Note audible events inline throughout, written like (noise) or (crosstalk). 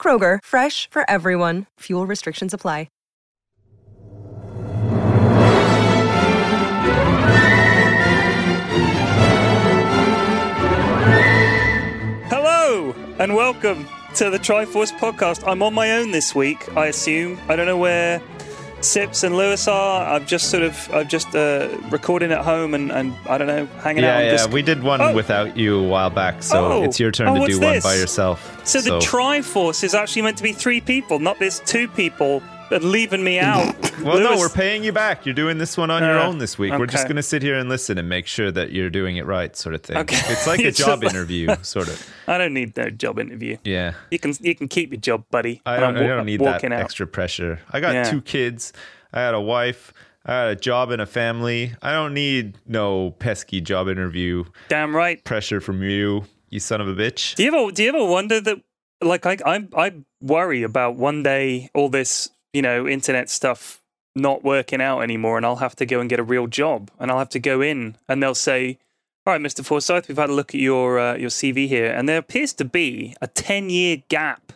Kroger, fresh for everyone. Fuel restrictions apply. Hello and welcome to the Triforce podcast. I'm on my own this week, I assume. I don't know where Sips and Lewis are. I've just sort of, I've just uh, recording at home and, and I don't know, hanging out. Yeah, on yeah. Discord. We did one Oh. without you a while back, so Oh. it's your turn Oh, to do one by yourself. So the Triforce is actually meant to be three people, not this two people and leaving me out. well, no, we're paying you back. You're doing this one on your Uh, own this week. We're just going to sit here and listen and make sure that you're doing it right, sort of thing. Okay. It's like (laughs) a job like- interview, sort of. (laughs) I don't need no job interview. Yeah. You can you can keep your job, buddy. I don't, I don't need that out. extra pressure. I got Yeah. two kids. I had a wife. I had a job and a family. I don't need no pesky job interview Damn right. pressure from you, you son of a bitch. Do you ever do you ever wonder that like I I I worry about one day all this you know internet stuff not working out anymore and I'll have to go and get a real job and I'll have to go in and they'll say all right Mr Forsyth we've had a look at your uh, your CV here and there appears to be a 10 year gap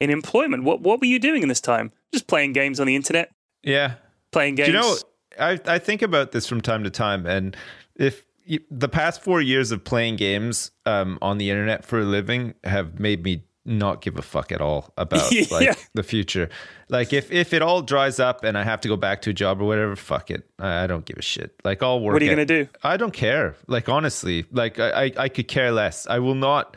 in employment. What what were you doing in this time? Just playing games on the internet? Yeah. playing games Do you know, I, I think about this from time to time, and if the past four years of playing games um, on the internet for a living have made me not give a fuck at all about (laughs) Yeah. like the future. Like if if it all dries up and I have to go back to a job or whatever, fuck it. I, I don't give a shit. Like I'll work. What are you at- gonna do? I don't care. Like honestly, like I I, I could care less. I will not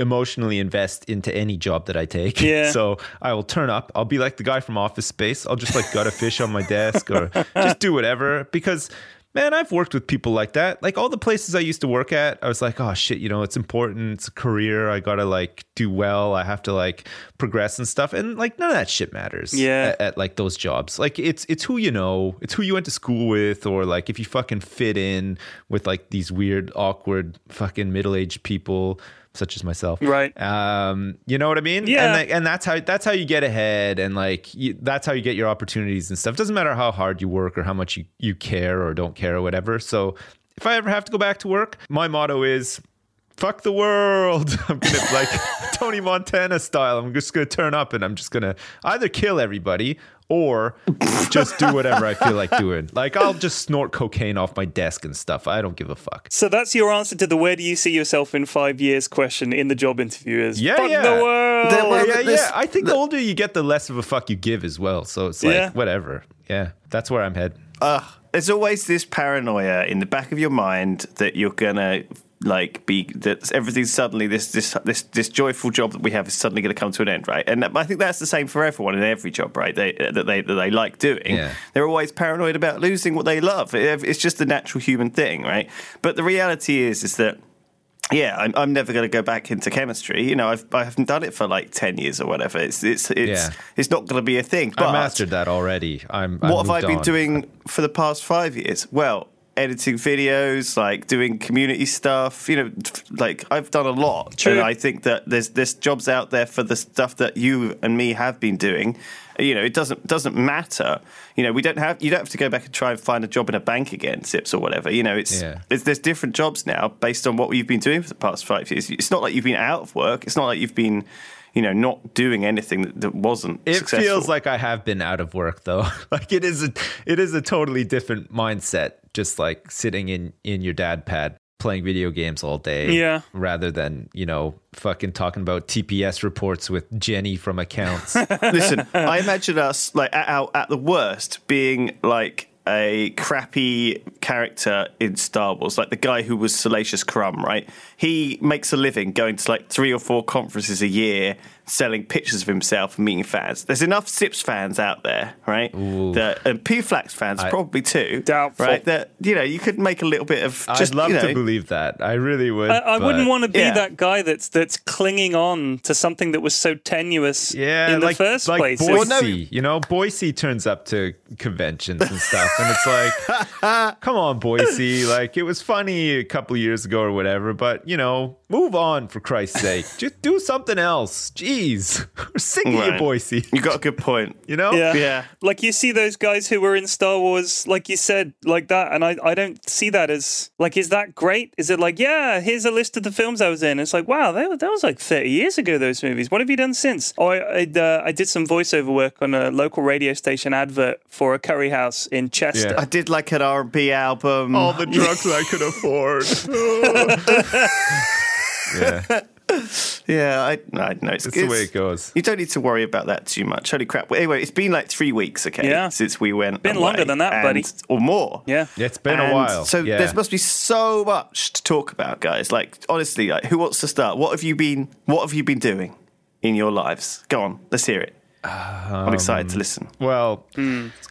emotionally invest into any job that I take. Yeah. (laughs) So I will turn up. I'll be like the guy from Office Space. I'll just like gut a fish on my desk or (laughs) just do whatever because man, I've worked with people like that. Like all the places I used to work at, I was like, oh shit, you know, it's important. It's a career. I gotta like do well. I have to like progress and stuff. And like none of that shit matters. Yeah. At, at like those jobs. Like it's it's who you know. It's who you went to school with, or like if you fucking fit in with like these weird, awkward, fucking middle aged people such as myself. Right. Um, you know what I mean? Yeah. And like, and that's how that's how you get ahead, and like you, that's how you get your opportunities and stuff. Doesn't matter how hard you work or how much you you care or don't care or whatever. So if I ever have to go back to work, my motto is. Fuck the world. (laughs) I'm gonna like (laughs) Tony Montana style. I'm just gonna turn up and I'm just gonna either kill everybody or just do whatever I feel like doing. (laughs) Like I'll just snort cocaine off my desk and stuff. I don't give a fuck. so that's your answer to the where do you see yourself in five years question in the job interview is Yeah, fuck yeah. the world. The- well, yeah, this- yeah. I think the, older you get, the less of a fuck you give as well. So it's like Yeah. whatever. Yeah, that's where I'm heading. uh, there's always this paranoia in the back of your mind that you're gonna like be that everything's suddenly this this this this joyful job that we have is suddenly going to come to an end, right? And I think that's the same for everyone in every job, right? They, that they that they like doing. Yeah. They're always paranoid about losing what they love. It's just a natural human thing, right? But the reality is, is that. Yeah, I'm, I'm never going to go back into chemistry. You know, I've I haven't done it for like ten years or whatever. It's it's it's Yeah. it's not going to be a thing. I But mastered that already. I'm. what have I been on. doing for the past five years? Well, editing videos, like doing community stuff. You know, like I've done a lot, True. and I think that there's there's jobs out there for the stuff that you and me have been doing. You know, it doesn't doesn't matter. You know, we don't have you don't have to go back and try and find a job in a bank again, Sips or whatever. You know, it's, Yeah. it's there's different jobs now based on what you've been doing for the past five years. It's not like you've been out of work. It's not like you've been, you know, not doing anything that, that wasn't. It successful. feels like I have been out of work though. (laughs) like it is a it is a totally different mindset. Just like sitting in in your dad pad playing video games all day. Yeah. Rather than you know fucking talking about TPS reports with Jenny from accounts. (laughs) Listen, I imagine us like at our at the worst being like a crappy character in Star Wars, like the guy who was Salacious Crumb, right? He makes a living going to like three or four conferences a year, selling pictures of himself and meeting fans. There's enough Sips fans out there, right? That, and P Flax fans probably too. Doubtful. Right? That you know you could make a little bit of. Just, I'd love you know, to believe that. I really would. I, I wouldn't want to be yeah. that guy that's that's clinging on to something that was so tenuous Yeah, in the like, first like place. Boise, Well, no- you know, Boise turns up to conventions and stuff, and it's like, (laughs) come on, Boise, like it was funny a couple years ago or whatever, but you know, move on for Christ's sake, just do something else. Jeez, (laughs) we're sick of you, Right. Boise. You got a good point. (laughs) You know, Yeah. Yeah. Like you see those guys who were in Star Wars, like you said, like that. And I, I don't see that as like, is that great? Is it like, yeah, here's a list of the films I was in. It's like, wow, that, was- that was like 30 years ago, those movies. What have you done since? Oh, I, I, uh, I did some voiceover work on a local radio station advert for a curry house in Chester. Yeah. I did like an R&B album. all the drugs I could afford. (laughs) yeah, Yeah, I, I know. It's, that's the way it goes. You don't need to worry about that too much. Holy crap. Well, anyway, it's been like three weeks, okay, Yeah. since we went Been away, longer than that, buddy. Or more. Yeah. Yeah, it's been a while. So yeah. there must be so much to talk about, guys. Like, honestly, like, who wants to start? What have you been, what have you been doing in your lives? Go on, let's hear it. I'm excited Um, to listen. well,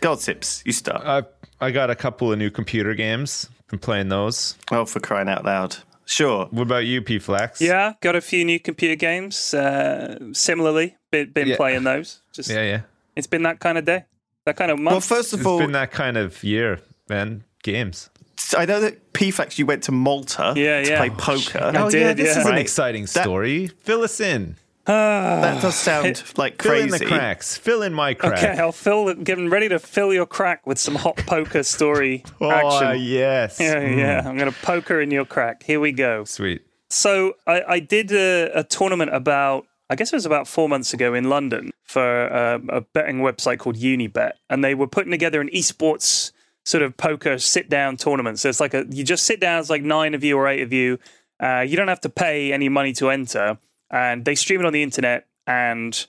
Go on, Sips, you start. I I got a couple of new computer games. Been playing those. oh, for crying out loud. Sure. What about you, P Flax? Yeah, got a few new computer games. Uh, similarly, been, been Yeah. playing those. Just yeah, yeah. it's been that kind of day, that kind of month. Well, first of It's all, been that kind of year, man. Games. I know that P Flax, you went to Malta Yeah, to yeah. play poker. I oh yeah, this yeah. is an Right. exciting That- story. Fill us in. That does sound like crazy. Fill in the cracks. Fill in my crack. Okay, I'll fill. Getting ready to fill your crack with some hot poker story (laughs) oh action. yes. Yeah, yeah. I'm gonna poker in your crack. Here we go. Sweet. So I, I did a, a tournament about, I guess it was about four months ago in London for uh, a betting website called Unibet, and they were putting together an esports sort of poker sit down tournament. So it's like a you just sit down, it's like nine of you or eight of you. Uh, you don't have to pay any money to enter, and they stream it on the internet. And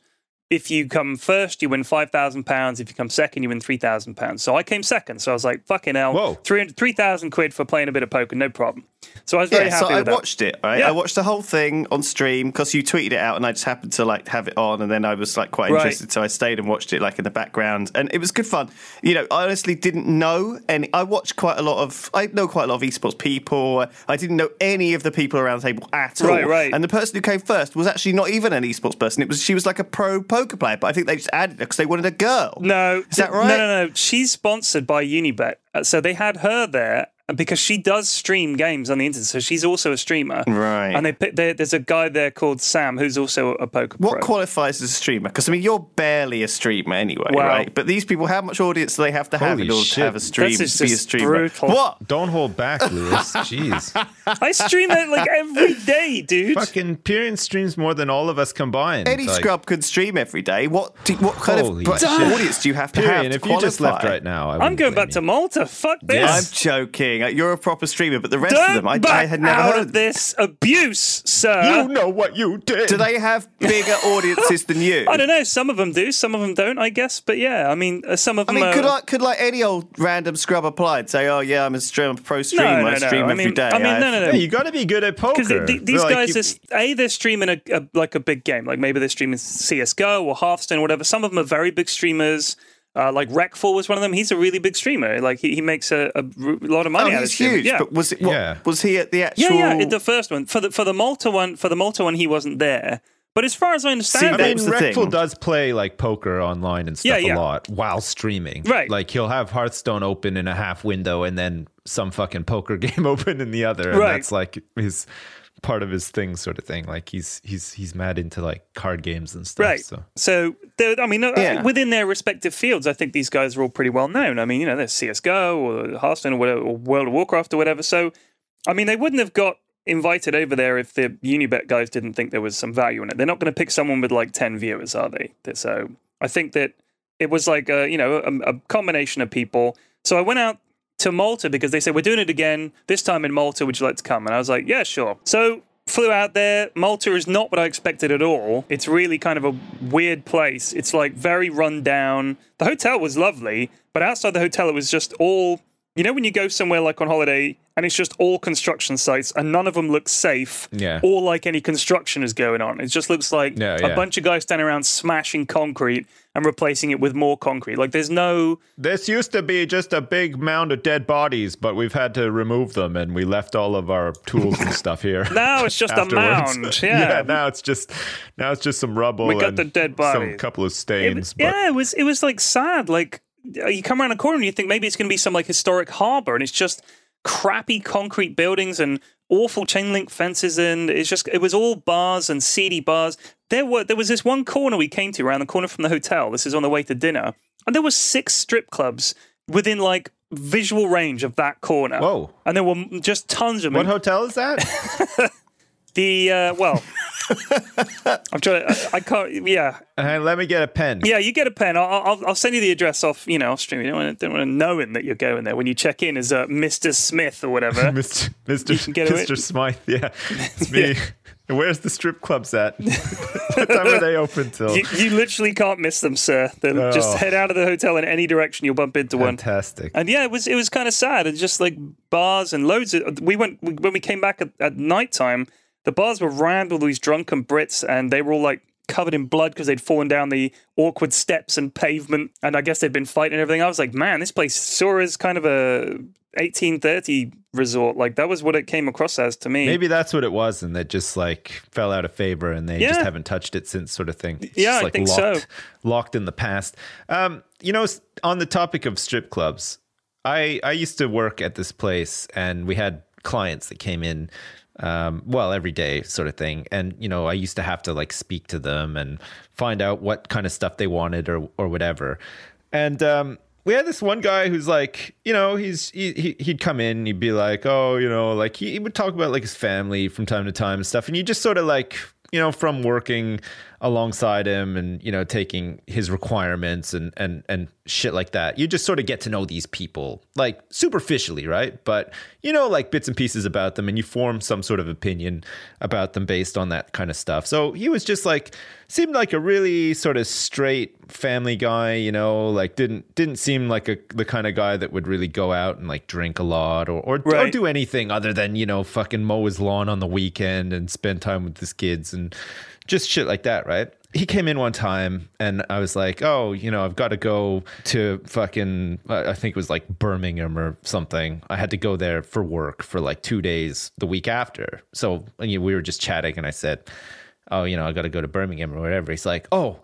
if you come first, you win five thousand pounds. If you come second, you win three thousand pounds. So I came second. So I was like, "Fucking hell, Whoa. 300 3,000 quid for playing a bit of poker, no problem." So I was very Yeah, happy so I that. watched it. Right, Yeah. I watched the whole thing on stream because you tweeted it out, and I just happened to like have it on, and then I was like quite Right. interested, so I stayed and watched it like in the background, and it was good fun. You know, I honestly didn't know any. I watched quite a lot of. I know quite a lot of esports people. I didn't know any of the people around the table at all. Right, right. And the person who came first was actually not even an esports person. It was she was like a pro poker player, but I think they just added her because they wanted a girl. No, Is that right? No, no, no. She's sponsored by Unibet, Uh, so they had her there because she does stream games on the internet. So she's also a streamer, Right. And they pick, there, there's a guy there called Sam who's also a poker What pro. qualifies as a streamer? Because I mean, you're barely a streamer anyway, Well- right? But these people, how much audience do they have to have Holy in order shit. to have a stream? This is be a streamer. brutal. What? Don't hold back, Lewis. (laughs) Jeez. I stream it like every day, dude. Fucking Pyrion streams more than all of us combined. Any Like, scrub could stream every day. What? Do, what kind Holy of shit. audience do you have to have? Pyrion, to if you just left right now, I I'm going blame back to. Malta. Fuck this. I'm joking. You're a proper streamer, but the rest Don't of them, I, I had never out heard of this abuse, sir. You know what you did. Do they have bigger (laughs) audiences than you? I don't know. Some of them do, some of them don't. I guess, but yeah, I mean, uh, some of I them. mean, are, could like could like any old random scrub apply and say, "Oh yeah, I'm a stream, pro streamer. no, I no. stream I mean, day." I mean, have- no, no, no. Yeah, you got to be good at poker. because these Like, guys you- are a they're streaming a, a like a big game like maybe they're streaming CS:GO or Hearthstone or whatever. Some of them are very big streamers. Uh, like Reckful was one of them. He's a really big streamer. Like he, he makes a, a r- lot of money Oh, out he's streaming. huge. Yeah. But was it? What, Yeah. Was he at the actual? yeah, yeah. The first one for the for the Malta one for the Malta one he wasn't there. But as far as I understand, See, I mean, was thing. does play like poker online and stuff Yeah, yeah. a lot while streaming. Right. Like he'll have Hearthstone open in a half window and then some fucking poker (laughs) game open in the other. And Right. that's like his part of his thing sort of thing. Like he's he's he's mad into like card games and stuff. Right. So So, I mean, Yeah. within their respective fields, I think these guys are all pretty well known. I mean, you know, there's CS:GO or Hearthstone or whatever, or World of Warcraft or whatever. So, I mean, they wouldn't have got invited over there if the Unibet guys didn't think there was some value in it. They're not going to pick someone with like ten viewers, are they? So, I think that it was like a you know a, a combination of people. So I went out to Malta because they said we're doing it again this time in Malta. Would you like to come? And I was like, yeah, sure. So flew out there. Malta is not what I expected at all. It's really kind of a weird place. It's like very run down. The hotel was lovely, but But outside the hotel, it was just all. You know, when you go somewhere like on holiday and it's just all construction sites and none of them look safe Yeah. or like any construction is going on. It just looks like Yeah, a bunch of guys standing around smashing concrete and replacing it with more concrete. Like there's no. This used to be just a big mound of dead bodies, but we've had to remove them, and we left all of our tools and stuff here. (laughs) Now it's just a mound. (laughs) Yeah. now it's just now it's just some rubble. We got and the dead bodies. Some couple of stains. but yeah, it was it was like sad. Like Uh, you come around a corner and you think maybe it's going to be some like historic harbor, and it's just crappy concrete buildings and awful chain link fences, and it's just it was all bars and seedy bars. There were there was this one corner we came to around the corner from the hotel. This is on the way to dinner, and there was six strip clubs within like visual range of that corner. Whoa. And there were just tons of them. what hotel is that? (laughs) the uh, well, (laughs) I'm trying. To, I, I can't. Yeah, let me get a pen. Yeah, you get a pen. I'll, I'll, I'll send you the address off. You know, off stream. You don't want to, don't want to know him that you're going there when you check in as uh, Mr. Smith or whatever. Mr. Mr. Mr. Smythe. Yeah, it's (laughs) me. Where's the strip clubs at? (laughs) what time are they open till? you, you literally can't miss them, sir. Oh. Just head out of the hotel in any direction, you'll bump into one. Fantastic. And yeah, it was it was kind of sad. It's just like bars and loads of. We went we, when we came back at, at night time. The bars were rammed with these drunken Brits, and they were all like covered in blood because they'd fallen down the awkward steps and pavement. And I guess they'd been fighting and everything. I was like, man, this place saw as kind of a 1830 resort. Like that was what it came across as to me. Maybe that's what it was, and that just like fell out of favor, and they Yeah. just haven't touched it since, sort of thing. It's Yeah, just, I like think so. locked, Locked in the past. Um, you know, on the topic of strip clubs, I I used to work at this place, and we had clients that came in. Um, well, every day, sort of thing, and you know, I used to have to like speak to them and find out what kind of stuff they wanted or or whatever. And um, we had this one guy who's like, you know, he's he, he he'd come in, he'd be like, oh, you know, like he, he would talk about like his family from time to time and stuff, and you just sort of like, you know, from working alongside him and you know taking his requirements and and and shit like that, you just sort of get to know these people like superficially, right? But you know, like bits and pieces about them, and you form some sort of opinion about them based on that kind of stuff. So he was just like seemed like a really sort of straight family guy, you know, like didn't didn't seem like a the kind of guy that would really go out and like drink a lot or or, or do anything other than, you know, fucking mow his lawn on the weekend and spend time with his kids and just shit like that, right? He came in one time and I was like, oh, you know, I've got to go to fucking, I think it was like Birmingham or something. I had to go there for work for like two days the week after. So we were just chatting and I said, oh, you know, I got to go to Birmingham or whatever. He's like, oh,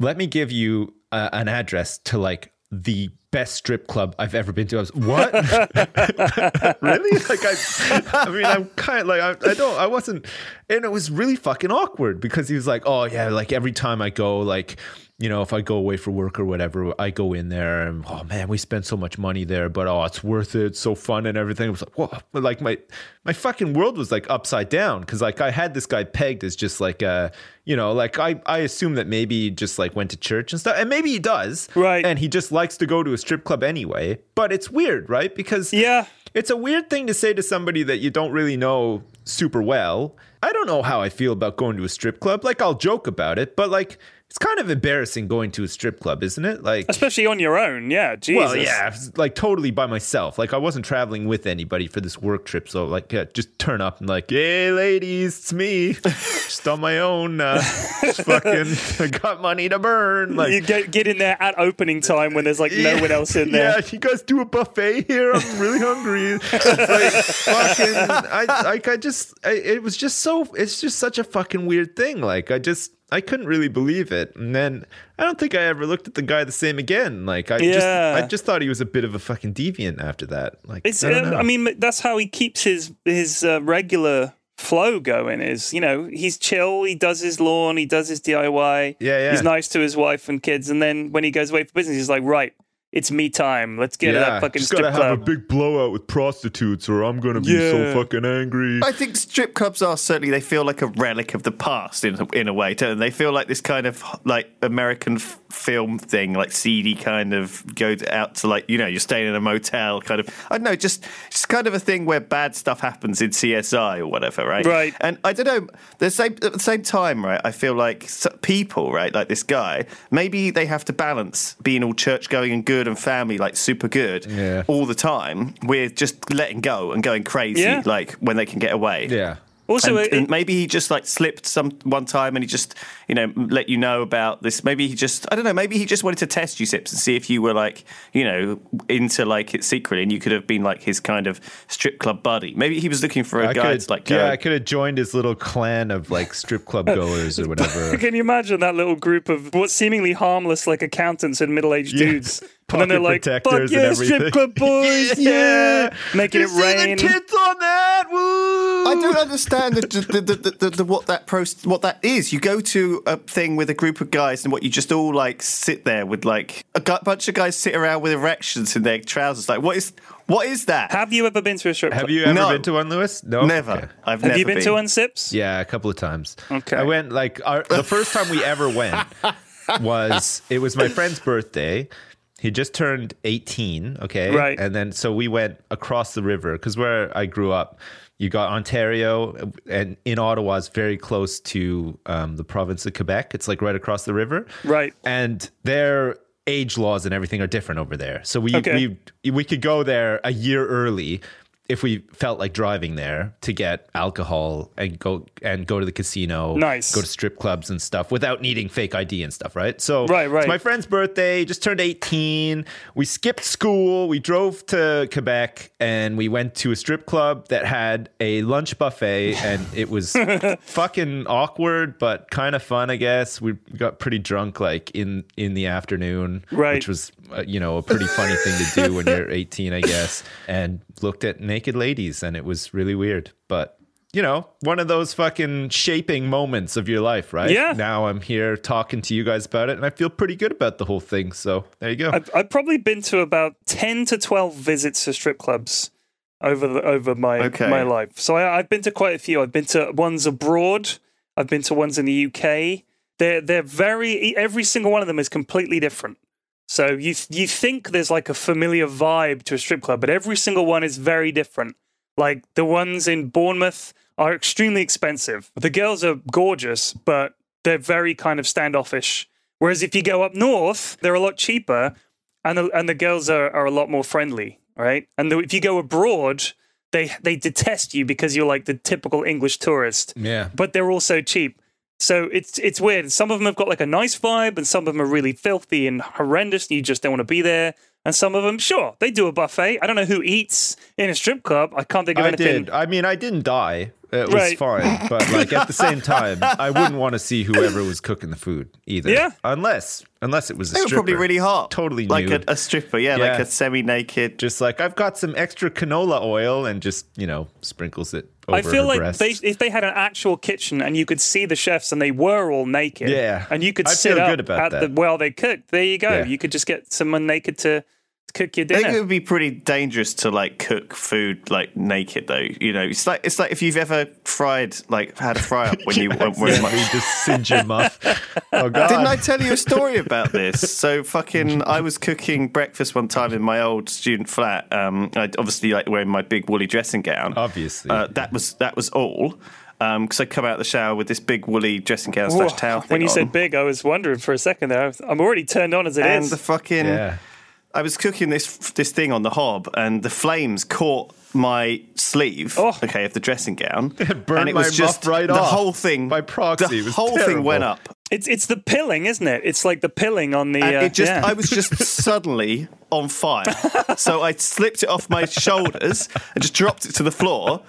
let me give you uh, an address to like the best strip club I've ever been to. I was what? (laughs) really? Like I, I mean, I'm kind of like I, I don't, I wasn't, and it was really fucking awkward because he was like, oh yeah, like every time I go, like. You know, if I go away for work or whatever, I go in there and oh man, we spend so much money there, but oh, it's worth it. It's so fun and everything. It was like, whoa, like my my fucking world was like upside down because like I had this guy pegged as just like uh, you know, like I I assume that maybe he just like went to church and stuff, and maybe he does, Right. And he just likes to go to a strip club anyway. But it's weird, right? Because Yeah. it's a weird thing to say to somebody that you don't really know super well. I don't know how I feel about going to a strip club. Like I'll joke about it, but like it's kind of embarrassing going to a strip club, isn't it? Like Especially on your own. Yeah. Jesus. well, yeah, like totally by myself. Like I wasn't traveling with anybody for this work trip, so like yeah, just turn up and like, hey, ladies, it's me, (laughs) just on my own. Uh, fucking, I (laughs) (laughs) got money to burn. Like you get get in there at opening time when there's like no one else in there. Yeah, you guys do a buffet here. I'm really hungry. It's like fucking. I like. I just. I, it was just so. It's just such a fucking weird thing. Like I just. I couldn't really believe it. And then I don't think I ever looked at the guy the same again. Like I just. I just thought he was a bit of a fucking deviant after that. Like It's. I, um. I mean, that's how he keeps his his uh, regular flow going. Is you know he's chill. He does his lawn. He does his DIY. Yeah, yeah. He's nice to his wife and kids. And then when he goes away for business, he's like, right, it's me time. Let's get to that fucking just strip gotta club. have a big blowout with prostitutes, or I'm gonna be so fucking angry. I think strip clubs are certainly they feel like a relic of the past in a, in a way. Don't they? they feel like this kind of like American f- film thing, like seedy kind of go out to like you know you're staying in a motel kind of. I don't know, just just kind of a thing where bad stuff happens in CSI or whatever, right? Right. And I don't know. The same at the same time, right? I feel like people, right, like this guy, maybe they have to balance being all church going and good and family like super good Yeah. all the time. We're just letting go and going crazy Yeah. like when they can get away. Yeah. Also, and, it- and maybe he just like slipped some one time and he just you know let you know about this maybe he just i don't know maybe he just wanted to test you sips and see if you were like you know into like it secretly and you could have been like his kind of strip club buddy maybe he was looking for a I guy could, to like yeah, go, I could have joined his little clan of like strip club goers or (laughs) whatever. Can you imagine that little group of what seemingly harmless like accountants and middle-aged Yeah. dudes? (laughs) And then they're Pocket like, "Fuck protectors and yeah, everything." strip club (laughs) boys, yeah, making it see rain." the tits on that? Woo! I don't understand the, the, the, the, the, the, what that prost, what that is. You go to a thing with a group of guys, and what you just all like sit there with like a gu- bunch of guys sit around with erections in their trousers. Like, what is what is that? Have you ever been to a strip club? Have you ever No. been to one, Lewis? No, never. Okay. I've Have never you been, to one, Sips? Yeah, a couple of times. Okay. I went like our, the first time we ever went (laughs) was it was my friend's birthday. He just turned 18, okay? Right. And then so we went across the river because where I grew up, you got Ontario and in Ottawa is very close to um, the province of Quebec. It's like right across the river. Right. And their age laws and everything are different over there. So we Okay. we we could go there a year early if we felt like driving there to get alcohol and go and go to the casino, Nice. go to strip clubs and stuff without needing fake ID and stuff, right? So Right, right. It's my friend's birthday, just turned 18. We skipped school, we drove to Quebec and we went to a strip club that had a lunch buffet and it was (laughs) fucking awkward but kind of fun, I guess. We got pretty drunk like in in the afternoon, Right. which was Uh, you know, a pretty funny thing to do when you're 18, I guess, and looked at naked ladies and it was really weird, but you know, one of those fucking shaping moments of your life, right? Yeah. Now I'm here talking to you guys about it and I feel pretty good about the whole thing. So there you go. I've, I've probably been to about ten to twelve visits to strip clubs over the, over my Okay. my life. So I, I've been to quite a few. I've been to ones abroad. I've been to ones in the UK. They're they're very every single one of them is completely different. So you you think there's like a familiar vibe to a strip club, but every single one is very different. Like the ones in Bournemouth are extremely expensive. The girls are gorgeous, but they're very kind of standoffish. Whereas if you go up north, they're a lot cheaper, and the, and the girls are, are a lot more friendly, right? And the, if you go abroad, they they detest you because you're like the typical English tourist yeah. but they're also cheap. So it's it's weird. Some of them have got like a nice vibe, and some of them are really filthy and horrendous, and you just don't want to be there. And some of them, sure, they do a buffet. I don't know who eats in a strip club. I can't think of I anything. did. I mean, I didn't die. Uh, it was Right. fine. But like at the same time, I wouldn't want to see whoever was cooking the food either. Yeah. Unless unless it was a They were stripper. probably really hot, Totally like a, nude. a stripper, yeah, like a semi-naked. just like I've got some extra canola oil and just, you know, sprinkles it over I feel her like breasts. they, if they had an actual kitchen and you could see the chefs and they were all naked, Yeah. and you could I sit feel up good about at the that. while they cooked. There you go. Yeah. You could just get someone naked to, to cook your I think it would be pretty dangerous to like cook food like naked though. You know, it's like it's like if you've ever fried like had a fry up when you (laughs) went when Yeah, we just singe your muff. (laughs) Oh god. Didn't I tell you a story about this? So fucking, I was cooking breakfast one time in my old student flat. Um, I obviously like wearing my big woolly dressing gown. Obviously. uh, that was that was all. Because I come out of the shower with this big woolly dressing gown slash towel thing when you on. said big, I was wondering for a second there. I was- I'm already turned on as it is. and the fucking yeah. I was cooking this this thing on the hob, and the flames caught my sleeve. Oh. Okay, of the dressing gown, (laughs) burned and it was my just right the off whole thing by proxy. The It whole thing went up. It's it's the pilling, isn't it? It's like the pilling on the. uh, it just yeah. I was just (laughs) suddenly on fire. so I slipped it off my shoulders and just dropped it to the floor.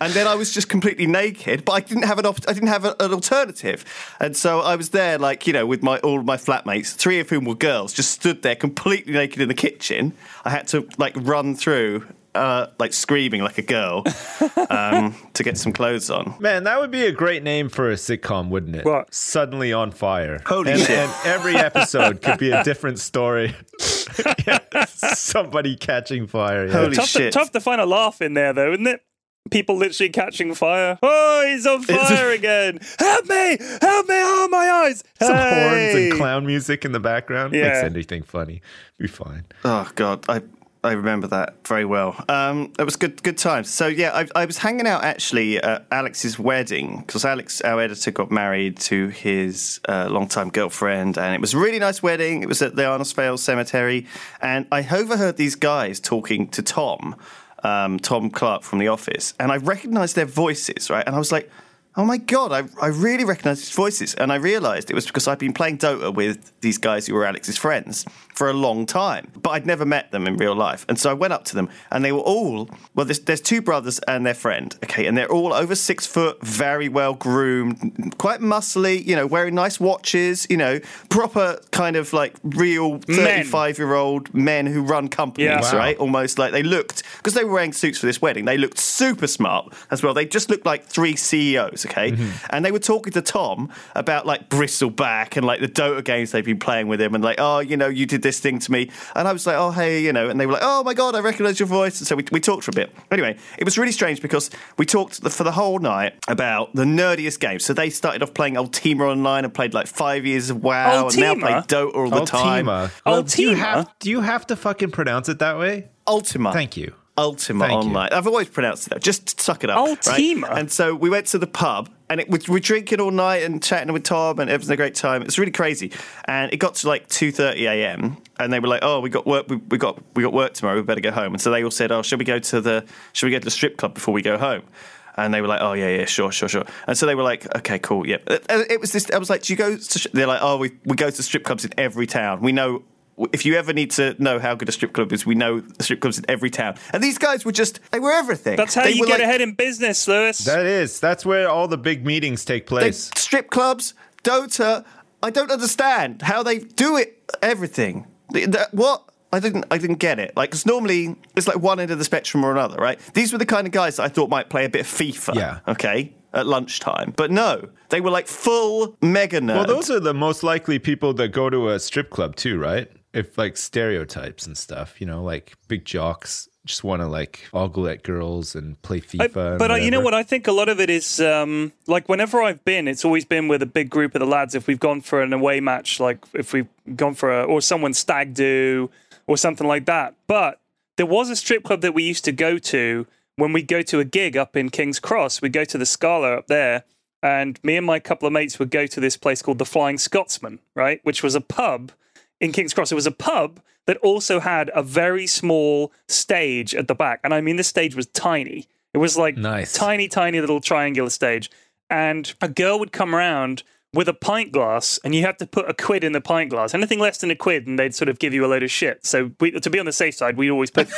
And then I was just completely naked, but I didn't have an op- I didn't have a, an alternative. And so I was there like, you know, with my all of my flatmates, three of whom were girls, just stood there completely naked in the kitchen. I had to like run through uh, like screaming like a girl (laughs) um, to get some clothes on. Man, that would be a great name for a sitcom, wouldn't it? What? Suddenly on fire. Holy and, shit. And every episode could be a different story. (laughs) Somebody catching fire. yeah. Holy tough to, shit. tough to find a laugh in there, though, isn't it? People literally catching fire. Oh, he's on fire (laughs) again! Help me! Help me! Oh, my eyes! Some horns and clown music in the background Yeah. makes anything funny. Be fine. Oh god, I I remember that very well. Um, it was good, good times. So yeah, I, I was hanging out actually at Alex's wedding because Alex, our editor, got married to his uh, longtime girlfriend, and it was a really nice wedding. It was at the Arnos Vale Cemetery, and I overheard these guys talking to Tom, um, Tom Clark from The Office, and I recognised their voices, right? And I was like oh my god, I, I really recognised his voices, and I realised it was because I'd been playing Dota with these guys who were Alex's friends for a long time, but I'd never met them in real life, and so I went up to them, and they were all well. There's, there's two brothers and their friend, okay, and they're all over six foot, very well groomed, quite muscly, you know, wearing nice watches, you know, proper kind of like real thirty-five year old men who run companies, Yeah. Wow. right? Almost like they looked because they were wearing suits for this wedding. They looked super smart as well. They just looked like three CEOs, okay? Mm-hmm. And they were talking to Tom about like Bristleback and like the Dota games they've been playing with him, and like, oh, you know, you did this thing to me, and I was like, oh, hey, you know, and they were like, oh my god, I recognise your voice, and so we, we talked for a bit. Anyway, it was really strange because we talked for the whole night about the nerdiest games. So they started off playing Ultima Online and played like five years of WoW, and now Ultima? play Dota all the time. Ultima. Well, do you have do you have to fucking pronounce it that way? Ultima. Thank you. Ultima Thank you. Online. I've always pronounced it that. Just suck it up. Ultima? Right? And so we went to the pub and it, we we're drinking all night and chatting with Tom and everything a great time. It was really crazy. And it got to like 2.30 a.m. and they were like, oh, we got work. We, we got we got work tomorrow. We better go home. And so they all said, oh, should we go to the should we go to the strip club before we go home? And they were like, "Oh yeah, yeah, sure, sure, sure." And so they were like, "Okay, cool, yeah." It, it was this. I was like, "Do you go?" To sh-? They're like, "Oh, we we go to strip clubs in every town. We know if you ever need to know how good a strip club is, we know strip clubs in every town. And these guys were just, they were everything. That's how They you get like- ahead in business, Lewis. That is. That's where all the big meetings take they- place. strip clubs, Dota. I don't understand how they do it. Everything. The- the- what? I didn't. I didn't get it. Like, because normally it's like one end of the spectrum or another, right? These were the kind of guys that I thought might play a bit of FIFA. Yeah. Okay. At lunchtime, but no, they were like full mega nerds. well, those are the most likely people that go to a strip club too, right? If like stereotypes and stuff, you know, like big jocks just want to like ogle at girls and play FIFA. and but uh, you know what? I think a lot of it is um, like whenever I've been, it's always been with a big group of the lads. If we've gone for an away match, like if we've gone for a or someone stag do or something like that. But there was a strip club that we used to go to when we go to a gig up in King's Cross. We go to the Scala up there, and me and my couple of mates would go to this place called the Flying Scotsman, right, which was a pub in King's Cross. It was a pub that also had a very small stage at the back. And I mean, this stage was tiny. It was like Nice. tiny, tiny little triangular stage. And a girl would come around with a pint glass, and you had to put a quid in the pint glass. Anything less than a quid, and they'd sort of give you a load of shit. So we, to be on the safe side, we'd always put.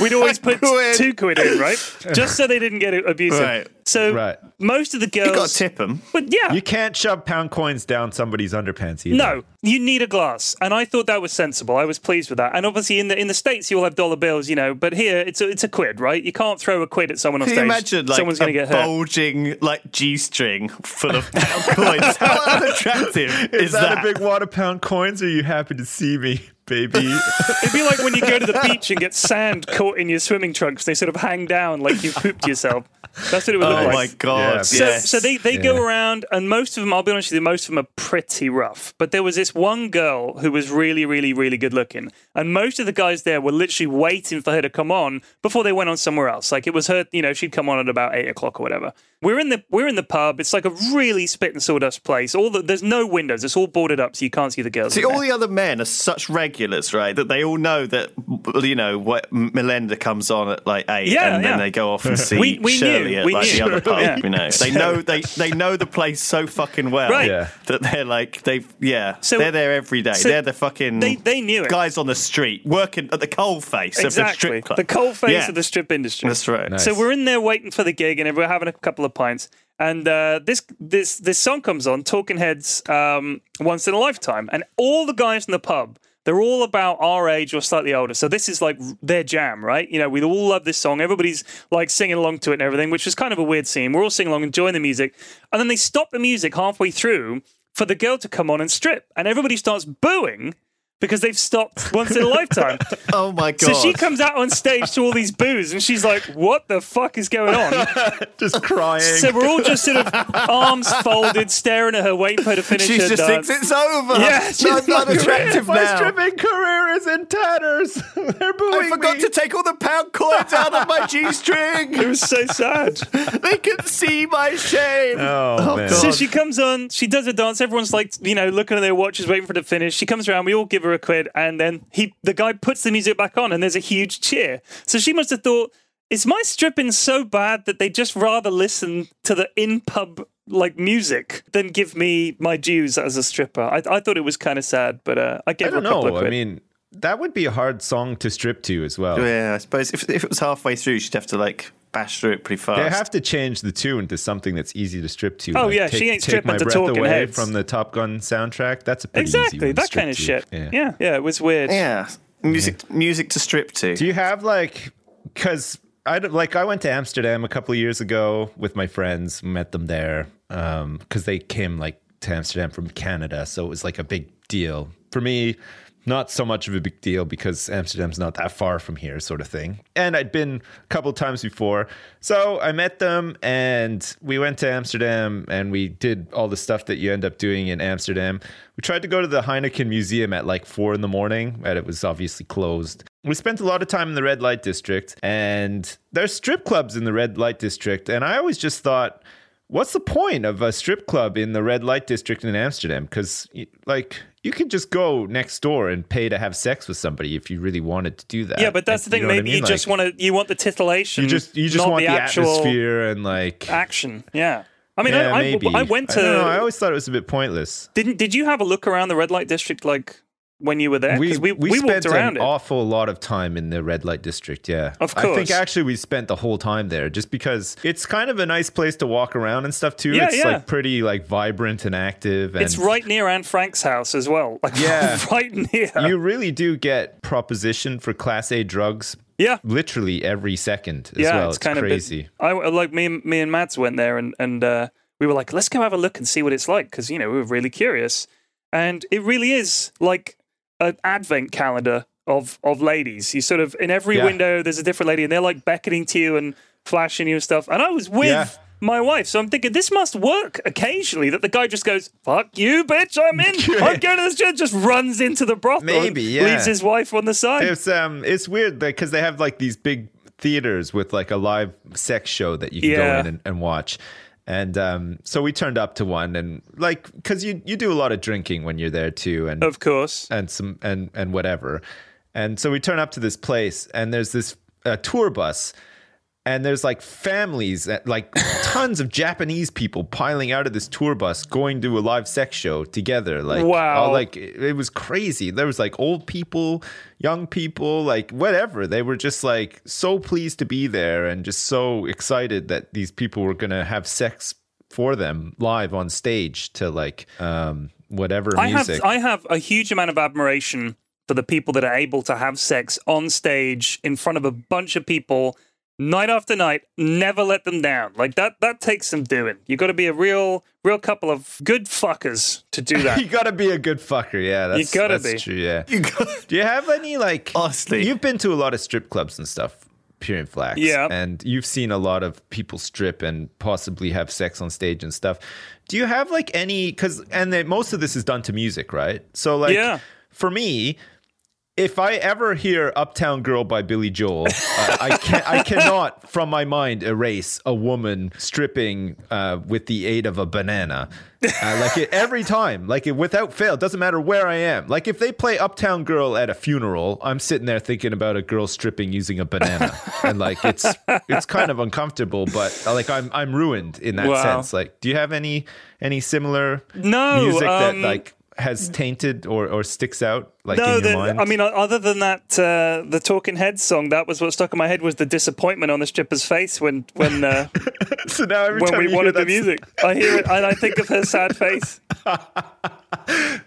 We'd always (laughs) put quid. two quid in, right? (laughs) Just so they didn't get abusive. Right. So Right. most of the girls, you got to tip them. but yeah, you can't shove pound coins down somebody's underpants either. no, you need a glass, and I thought that was sensible. I was pleased with that. And obviously, in the in the states, you'll have dollar bills, you know, but here it's a, it's a quid, right? You can't throw a quid at someone on Can you imagine like Someone's going to get hurt. bulging like G string full of pound coins? (laughs) How unattractive is, Is that, a big wad of pound coins? Or are you happy to see me, baby? (laughs) It'd be like when you go to the beach and get sand caught in your swimming trunks. They sort of hang down like you pooped yourself. That's what it would look Oh like. my god! Yeah. So, yes. so they, they go around, and most of them, I'll be honest with you, most of them are pretty rough. But there was this one girl who was really, really, really good looking. And most of the guys there were literally waiting for her to come on before they went on somewhere else. Like it was her, you know, she'd come on at about eight o'clock or whatever. We're in the we're in the pub. It's like a really spit and sawdust place. All the, there's no windows. It's all boarded up, so you can't see the girls. See, in there. all the other men are such regulars, right? That they all know that you know what Melinda comes on at like eight, Yeah, and then they go off and (laughs) see We- we Shirley knew, at we like knew. the other (laughs) pub. Yeah. You know, they know they they know the place so fucking well Right. Yeah. that they're like they yeah So- they're there every day. so they're the fucking they- they knew it. guys on the street working at the coal face of the exactly strip club. the coal face Yeah. of the strip industry. That's right. Nice. So we're in there waiting for the gig, and we're having a couple of pints. And uh, this this this song comes on, Talking Heads, um, once in a lifetime, and all the guys in the pub. They're all about our age or slightly older. So this is like their jam, right? You know, we all love this song. Everybody's like singing along to it and everything, which is kind of a weird scene. We're all singing along, enjoying the music. And then they stop the music halfway through for the girl to come on and strip. And everybody starts booing because they've stopped once in a lifetime. (laughs) Oh my god! So she comes out on stage to all these boos, and she's like, "What the fuck is going on?" (laughs) Just crying. So we're all just sort of arms folded, staring at her, waiting for her to finish She just dance. thinks it's over. Yeah, she's no, not like, attractive My now. stripping career is in tatters. (laughs) They're booing I forgot me. to take all the pound coins out of my g-string. It was so sad. they can see my shame. Oh, oh man. So she comes on, she does a dance. Everyone's like, you know, looking at their watches, waiting for her to finish. She comes around, we all give her a quid, and then he, the guy, puts the music back on, and there's a huge cheer. So she must have thought, is my stripping so bad that they just rather listen to the in pub like music than give me my dues as a stripper? I, I thought it was kind of sad, but uh, I gave I her a couple of quid. I mean, that would be a hard song to strip to as well. Yeah, I suppose if, if it was halfway through, she'd have to like bash through it pretty fast. They have to change the tune to something that's easy to strip to. Oh, like, yeah, take, she ain't take stripping my to breath Talking away Heads. from the Top Gun soundtrack. That's a pretty easy exactly, one that strip kind of to. shit. Yeah. yeah, yeah, it was weird. yeah, music music to strip to. Do you have like because I like I went to Amsterdam a couple of years ago with my friends, met them there um, because they came like to Amsterdam from Canada, so it was like a big deal for me. Not so much of a big deal because Amsterdam's not that far from here, sort of thing. And I'd been a couple times before. So I met them and we went to Amsterdam and we did all the stuff that you end up doing in Amsterdam. We tried to go to the Heineken Museum at like four in the morning, and it was obviously closed. We spent a lot of time in the red light district, and there's strip clubs in the red light district. And I always just thought, what's the point of a strip club in the red light district in Amsterdam? Because, like, you could just go next door and pay to have sex with somebody if you really wanted to do that. Yeah, but that's the Like, thing. know what I Maybe mean? you just want to you want the titillation. you just you just want the, actual atmosphere and like action. Yeah. I mean, yeah, I, I. I went to. I, know, I always thought it was a bit pointless. didn't did you have a look around the red light district like when you were there? we, we, spent walked around an it. awful lot of time in the red light district. Yeah, Of course. I think actually we spent the whole time there just because it's kind of a nice place to walk around and stuff too. Yeah, it's yeah. like pretty like vibrant and active. And It's right near Anne Frank's house as well. Like (laughs) Yeah. right near. You really do get proposition for class A drugs. yeah. Literally every second as yeah, well. it's, It's, kind crazy. of bit, I like me and me and Mads went there and and uh, we were like, let's go have a look and see what it's like because you know we were really curious, and it really is like an advent calendar of of ladies. You sort of in every Yeah. window there's a different lady, and they're like beckoning to you and flashing you and stuff. And I was with. Yeah. My wife, so I'm thinking this must work occasionally. That the guy just goes, "Fuck you, bitch! I'm in. (laughs) I'm going to this." joint," Just runs into the brothel, Maybe, yeah. leaves his wife on the side. It's um, it's weird because they have like these big theaters with like a live sex show that you can Yeah. go in and, and watch. And um, so we turned up to one, and like, because you you do a lot of drinking when you're there too, and of course, and some and and whatever. And so we turn up to this place, and there's this uh, tour bus, and there's like families, uh, like (coughs) tons of Japanese people piling out of this tour bus, going to a live sex show together. Like Wow. all- like it, it was crazy. There was like old people, young people, like whatever. They were just like so pleased to be there, and just so excited that these people were gonna have sex for them live on stage to like um whatever I have music. I have a huge amount of admiration for the people that are able to have sex on stage in front of a bunch of people night after night, never let them down. Like that that takes some doing. You got to be a real real couple of good fuckers to do (laughs) that. you gotta be a good fucker. Yeah, that's, gotta that's be. true. Yeah. You got- (laughs) Do you have any like? Honestly. you've been to a lot of strip clubs and stuff. Pyrion Flax. Yeah. and you've seen a lot of people strip and possibly have sex on stage and stuff. Do you have like any? Because and then most of this is done to music, right? So like, Yeah. for me, if I ever hear "Uptown Girl" by Billy Joel, uh, I can I cannot from my mind erase a woman stripping uh, with the aid of a banana. Uh, like it every time, like it without fail. Doesn't matter where I am. Like if they play "Uptown Girl" at a funeral, I'm sitting there thinking about a girl stripping using a banana, and like it's it's kind of uncomfortable, but uh, like I'm I'm ruined in that Wow. sense. Like, do you have any any similar No, music that um, like has tainted or, or sticks out like no, in your the, mind? I mean, other than that, uh, the Talking Heads song, that was what stuck in my head was the disappointment on the stripper's face when when uh, (laughs) so now every when time we wanted the music. I hear it and I think of her sad face. (laughs)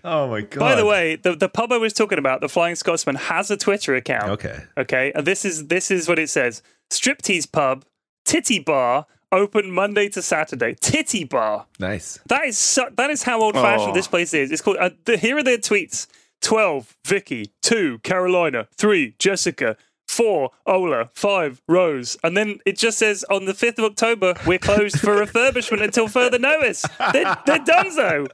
Oh my god! By the way, the, the pub I was talking about, the Flying Scotsman, has a Twitter account. Okay. Okay. And this is this is what it says: Striptease pub, titty bar, open Monday to Saturday. Titty bar. nice. That is so, that is how old fashioned Oh. this place is. It's called. Uh, the, here are their tweets. 12, Vicky. 2, Carolina. 3, Jessica. 4, Ola. 5, Rose. And then it just says on the 5th of October, we're closed for (laughs) refurbishment until further notice. They're, they're done so.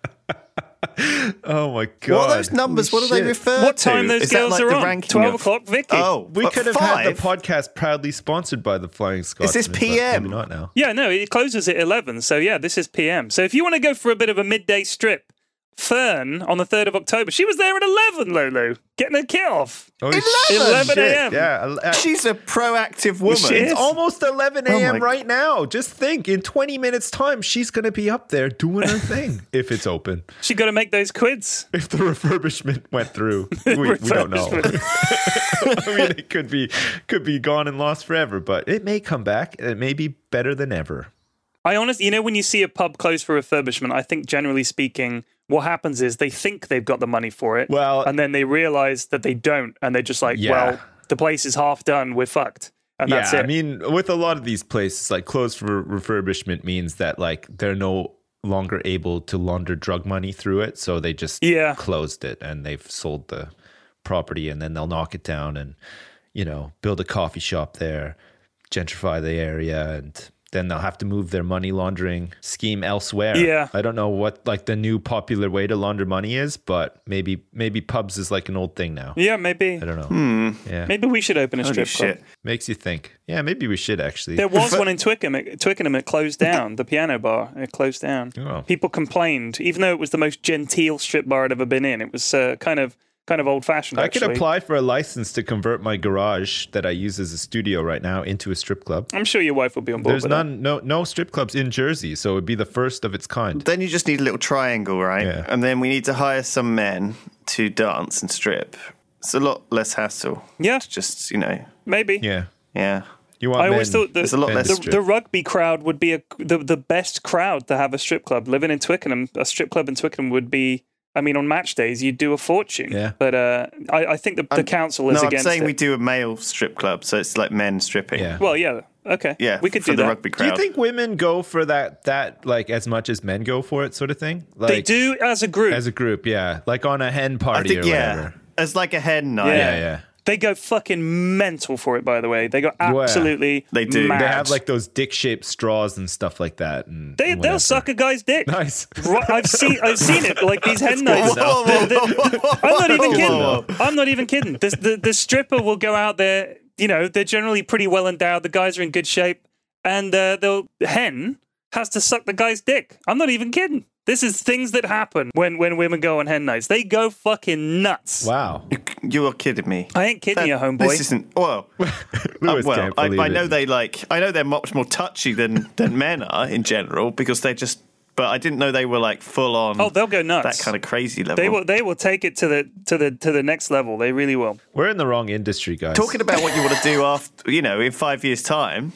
(laughs) Oh my god! What are those numbers? What do they Shit. refer What to? What time those Is girls like are the on? 12 of- o'clock, Vicky. Oh, We could have had the podcast proudly sponsored by the Flying Scotsman. Is this PM? Maybe not now. Yeah, no, it closes at 11. So, yeah, this is PM. So, if you want to go for a bit of a midday strip, Fern on the 3rd of October, she was there at 11, Lulu, getting her kit off. Oh, 11 shit. a.m.. Yeah, uh, She's a proactive woman. She. It's almost 11 Oh a.m. my- right now. Just think, in 20 minutes' time, she's going to be up there doing her (laughs) thing if it's open. She got to make those quids. If the refurbishment went through, (laughs) we, we don't know. (laughs) I mean, it could be could be gone and lost forever, but it may come back. and It may be better than ever. I honestly, you know, when you see a pub close for refurbishment, I think generally speaking, what happens is they think they've got the money for it. Well- and then they realize that they don't. And they're just like, Yeah. well, the place is half done. We're fucked. And that's yeah, it. I mean, with a lot of these places, like closed for refurbishment means that like they're no longer able to launder drug money through it, so they just Yeah. closed it and they've sold the property, and then they'll knock it down and you know build a coffee shop there, gentrify the area, and then they'll have to move their money laundering scheme elsewhere. Yeah. I don't know what like the new popular way to launder money is, but maybe maybe pubs is like an old thing now. yeah, maybe. I don't know. Hmm. Yeah, Maybe we should open a Holy strip club. shit. makes you think. Yeah, maybe we should actually. There was one in Twickenham. It, Twickenham, it closed down. The piano bar, it closed down. Oh. People complained, even though it was the most genteel strip bar I'd ever been in. It was uh, kind of kind of old fashioned. I could apply for a license to convert my garage that I use as a studio right now into a strip club. I'm sure your wife will be on board. There's with that. none, no, no strip clubs in Jersey, so it would be the first of its kind. Then you just need a little triangle, right? Yeah. And then we need to hire some men to dance and strip. It's a lot less hassle. Yeah, It's just, you know, maybe. Yeah, yeah. you want? I always thought that There's a lot less- the, the rugby crowd would be a, the the best crowd to have a strip club. Living in Twickenham, a strip club in Twickenham would be. I mean, on match days, you'd do a fortune. Yeah. But uh, I, I think the, the council is No, I'm saying it. we do a male strip club, so it's like men stripping. Yeah. well, yeah. Okay. Yeah, We could for do the that. rugby Do you think women go for that that like as much as men go for it, sort of thing? Like, They do as a group. as a group, yeah, like on a hen I party think, or yeah. whatever. As like a hen night. Yeah. Yeah, yeah. They go fucking mental for it. By the way, they go absolutely. They do. Mad. They have like those dick-shaped straws and stuff like that, and They and they'll suck a guy's dick. (laughs) Nice. Right, I've seen I've seen it like these hen (laughs) nights. Whoa, whoa, The- the- I'm not even kidding. whoa. I'm not even kidding. The, the the stripper will go out there. You know, they're generally pretty well endowed. The guys are in good shape, and uh, they'll hen has to suck the guy's dick. I'm not even kidding. This is things that happen when when women go on hen nights. They go fucking nuts. Wow. You are kidding me. I ain't kidding you, homeboy. This isn't well. (laughs) Lewis uh, well, can't I, believe I it. know they like. I know they're much more touchy than than men are in general because they just. But I didn't know they were like full on. Oh, they'll go nuts. that kind of crazy level. They will. They will take it to the to the to the next level. They really will. We're in the wrong industry, guys. Talking about what you want to do (laughs) after, you know, in five years' time.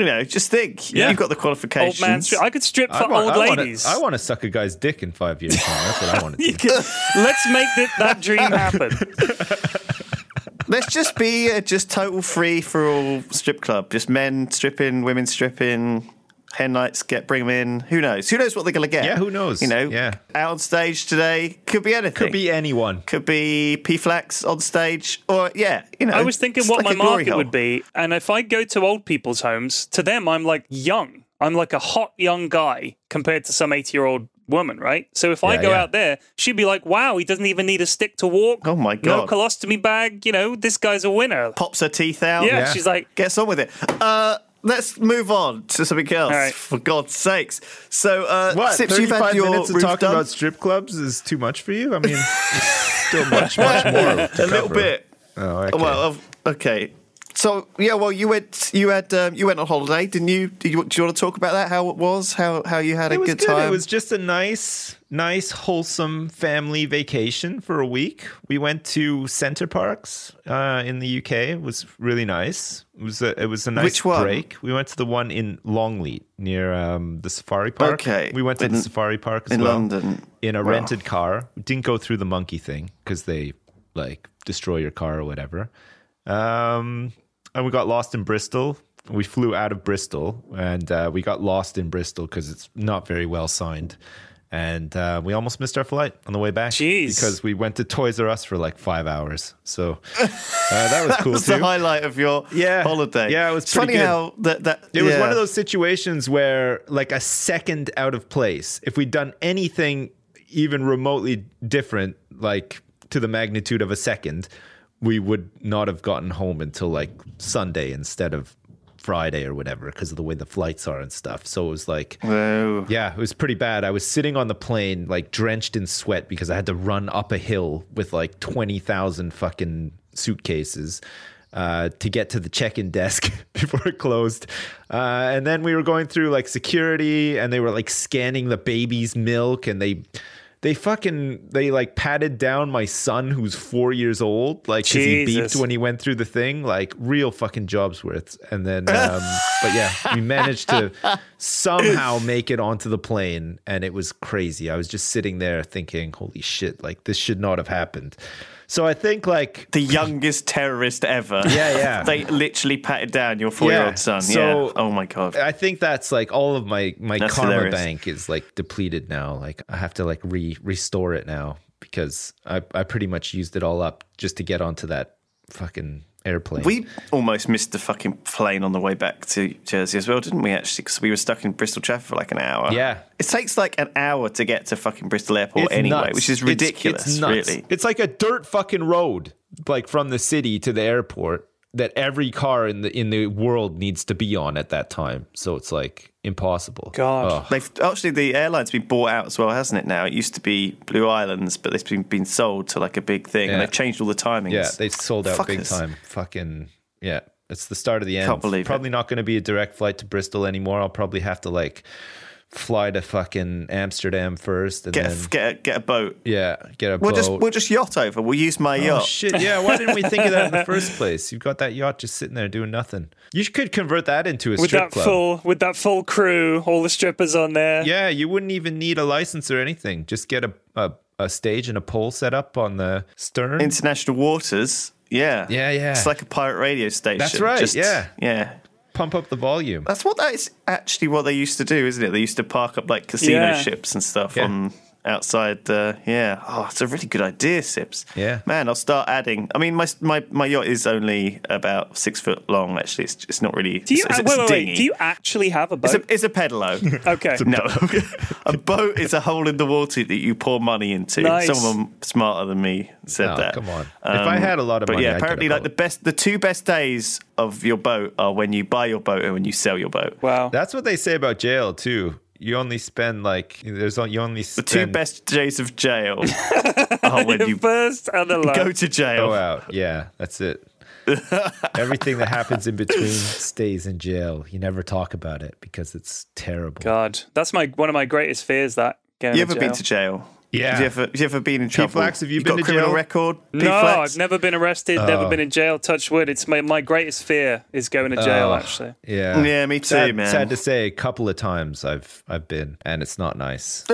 You know, just think. Yeah. You've got the Old qualifications. man. Strip. I could strip for want, old I wanna- ladies. I want to suck a guy's dick in five years. Time. That's what I want to (laughs) do. can- Let's make that, that dream happen. (laughs) Let's just be a just total free for all strip club. Just men stripping, women stripping, hen nights. Get bring them in. Who knows? Who knows what they're going to get? Yeah, who knows? You know, Yeah. out on stage today could be anything. Could be anyone. could be P Flax on stage, or yeah, you know. I was thinking what like my market hole. would be, and if I go to old people's homes, to them I'm like young. I'm like a hot young guy compared to some 80 year old woman, right? So if I go yeah. out there, she'd be like, "Wow, he doesn't even need a stick to walk. Oh my God. No God. colostomy bag. You know, this guy's a winner." Pops her teeth out. Yeah, Yeah. she's like, Gets on with it. Uh, let's move on to something else. All right. For God's sakes. So, uh, What? Sips, you've had Thirty-five your minutes of roof talking done? about strip clubs is too much for you. I mean, (laughs) still much, much (laughs) more. to a little bit. Oh, okay. Well, okay. So yeah, well, you went, you had, um, you went on holiday, didn't you? Do you, do you want to talk about that? How it was? How how you had a it was good good. time? It was just a nice, nice, wholesome family vacation for a week. We went to Center Parcs uh, in the UK. It was really nice. It was a, it was a nice break. We went to the one in Longleat near um, the safari park. Okay. we went to In- the safari park as in well London. in a Wow. rented car. We didn't go through the monkey thing because they like destroy your car or whatever. Um, and we got lost in Bristol. We flew out of Bristol and uh, we got lost in Bristol because it's not very well signed. and uh, we almost missed our flight on the way back Jeez. because we went to Toys R Us for like five hours. So uh, that was (laughs) cool That's too. the highlight of your Yeah. holiday. Yeah, it was funny good. how that that It was one of those situations where, like, a second out of place. If we'd done anything even remotely different, like to the magnitude of a second, we would not have gotten home until like Sunday instead of Friday or whatever because of the way the flights are and stuff. So it was like, Whoa. yeah, it was pretty bad. I was sitting on the plane, like drenched in sweat because I had to run up a hill with like 20,000 fucking suitcases uh, to get to the check in desk (laughs) before it closed. Uh, and then we were going through like security and they were like scanning the baby's milk and they. They fucking they like patted down my son who's four years old like 'cause he beeped when he went through the thing like real fucking jobs worth and then (laughs) um, but yeah we managed to somehow make it onto the plane and it was crazy. I was just sitting there thinking holy shit like this should not have happened so i think like The youngest terrorist ever. (laughs) Yeah, yeah. they literally patted down your four-year-old Yeah, son. so- yeah. Oh my god. I think that's like all of my my That's karma hilarious. bank is like depleted now. Like I have to like re restore it now because I I pretty much used it all up just to get onto that fucking airplane. We almost missed the fucking plane on the way back to Jersey as well, didn't we? Actually, because we were stuck in Bristol traffic for like an hour. Yeah. it takes like an hour to get to fucking Bristol Airport It's anyway, nuts. which is It's- ridiculous. It's, nuts. Really, It's like a dirt fucking road, like from the city to the airport that every car in the in the world needs to be on at that time. So it's like impossible. God. Ugh. They've actually the airline's been bought out as well, hasn't it? Now it used to be Blue Islands, but it's been been sold to like a big thing, Yeah. and they've changed all the timings. Yeah, they sold out big time. Fucking yeah. It's the start of the end. Can't believe it. probably not going to be a direct flight to Bristol anymore. I'll probably have to like fly to fucking Amsterdam first and Get then a, get a, get a boat. yeah, get a We'll boat. just we'll just yacht over. We'll use my Oh yacht. shit! Yeah, why didn't we think of that in the (laughs) first place? You've got that yacht just sitting there doing nothing. You could convert that into a with strip that club. full with that full crew, all the strippers on there. Yeah, you wouldn't even need a license or anything. Just get a a, a stage and a pole set up on the stern. International waters. Yeah, Yeah, yeah. It's like a pirate radio station. That's right, Just- yeah. yeah. Pump up the volume. That's what that is actually what they used to do, isn't it? They used to park up like casino Yeah. ships and stuff Yeah. on outside the yeah. Oh, it's a really good idea, Sips. Yeah. man, I'll start adding. I mean, my my my yacht is only about six foot long. Actually, it's it's not really. Do you it's, wait, it's a wait, wait? Do you actually have a It's boat? a it's a pedalo. (laughs) okay. No, (laughs) a boat is a hole in the water that you pour money into. Nice. Someone smarter than me said Oh, that. come on. If um, I had a lot of but money, yeah, I'd get a apparently, like the best, the two best days of your boat are when you buy your boat and when you sell your boat. Wow. That's what they say about jail too. You only spend like there's on- you only spend... The two best days of jail (laughs) are when you First and the last. go to jail. go out. Yeah, that's it. (laughs) Everything that happens in between stays in jail. You never talk about it because it's terrible. God, that's my one of my greatest fears. That going You to ever jail. been to jail? Yeah. Have you ever, have you ever been in trouble? Flax, have you got been a to criminal jail? record? P No, Flax? I've never been arrested. Never Oh. been in jail. Touch wood. It's my my greatest fear is going to jail. Oh. actually, Yeah. Yeah, me too, sad, man. Sad to say, a couple of times I've I've been, and it's not nice. (laughs)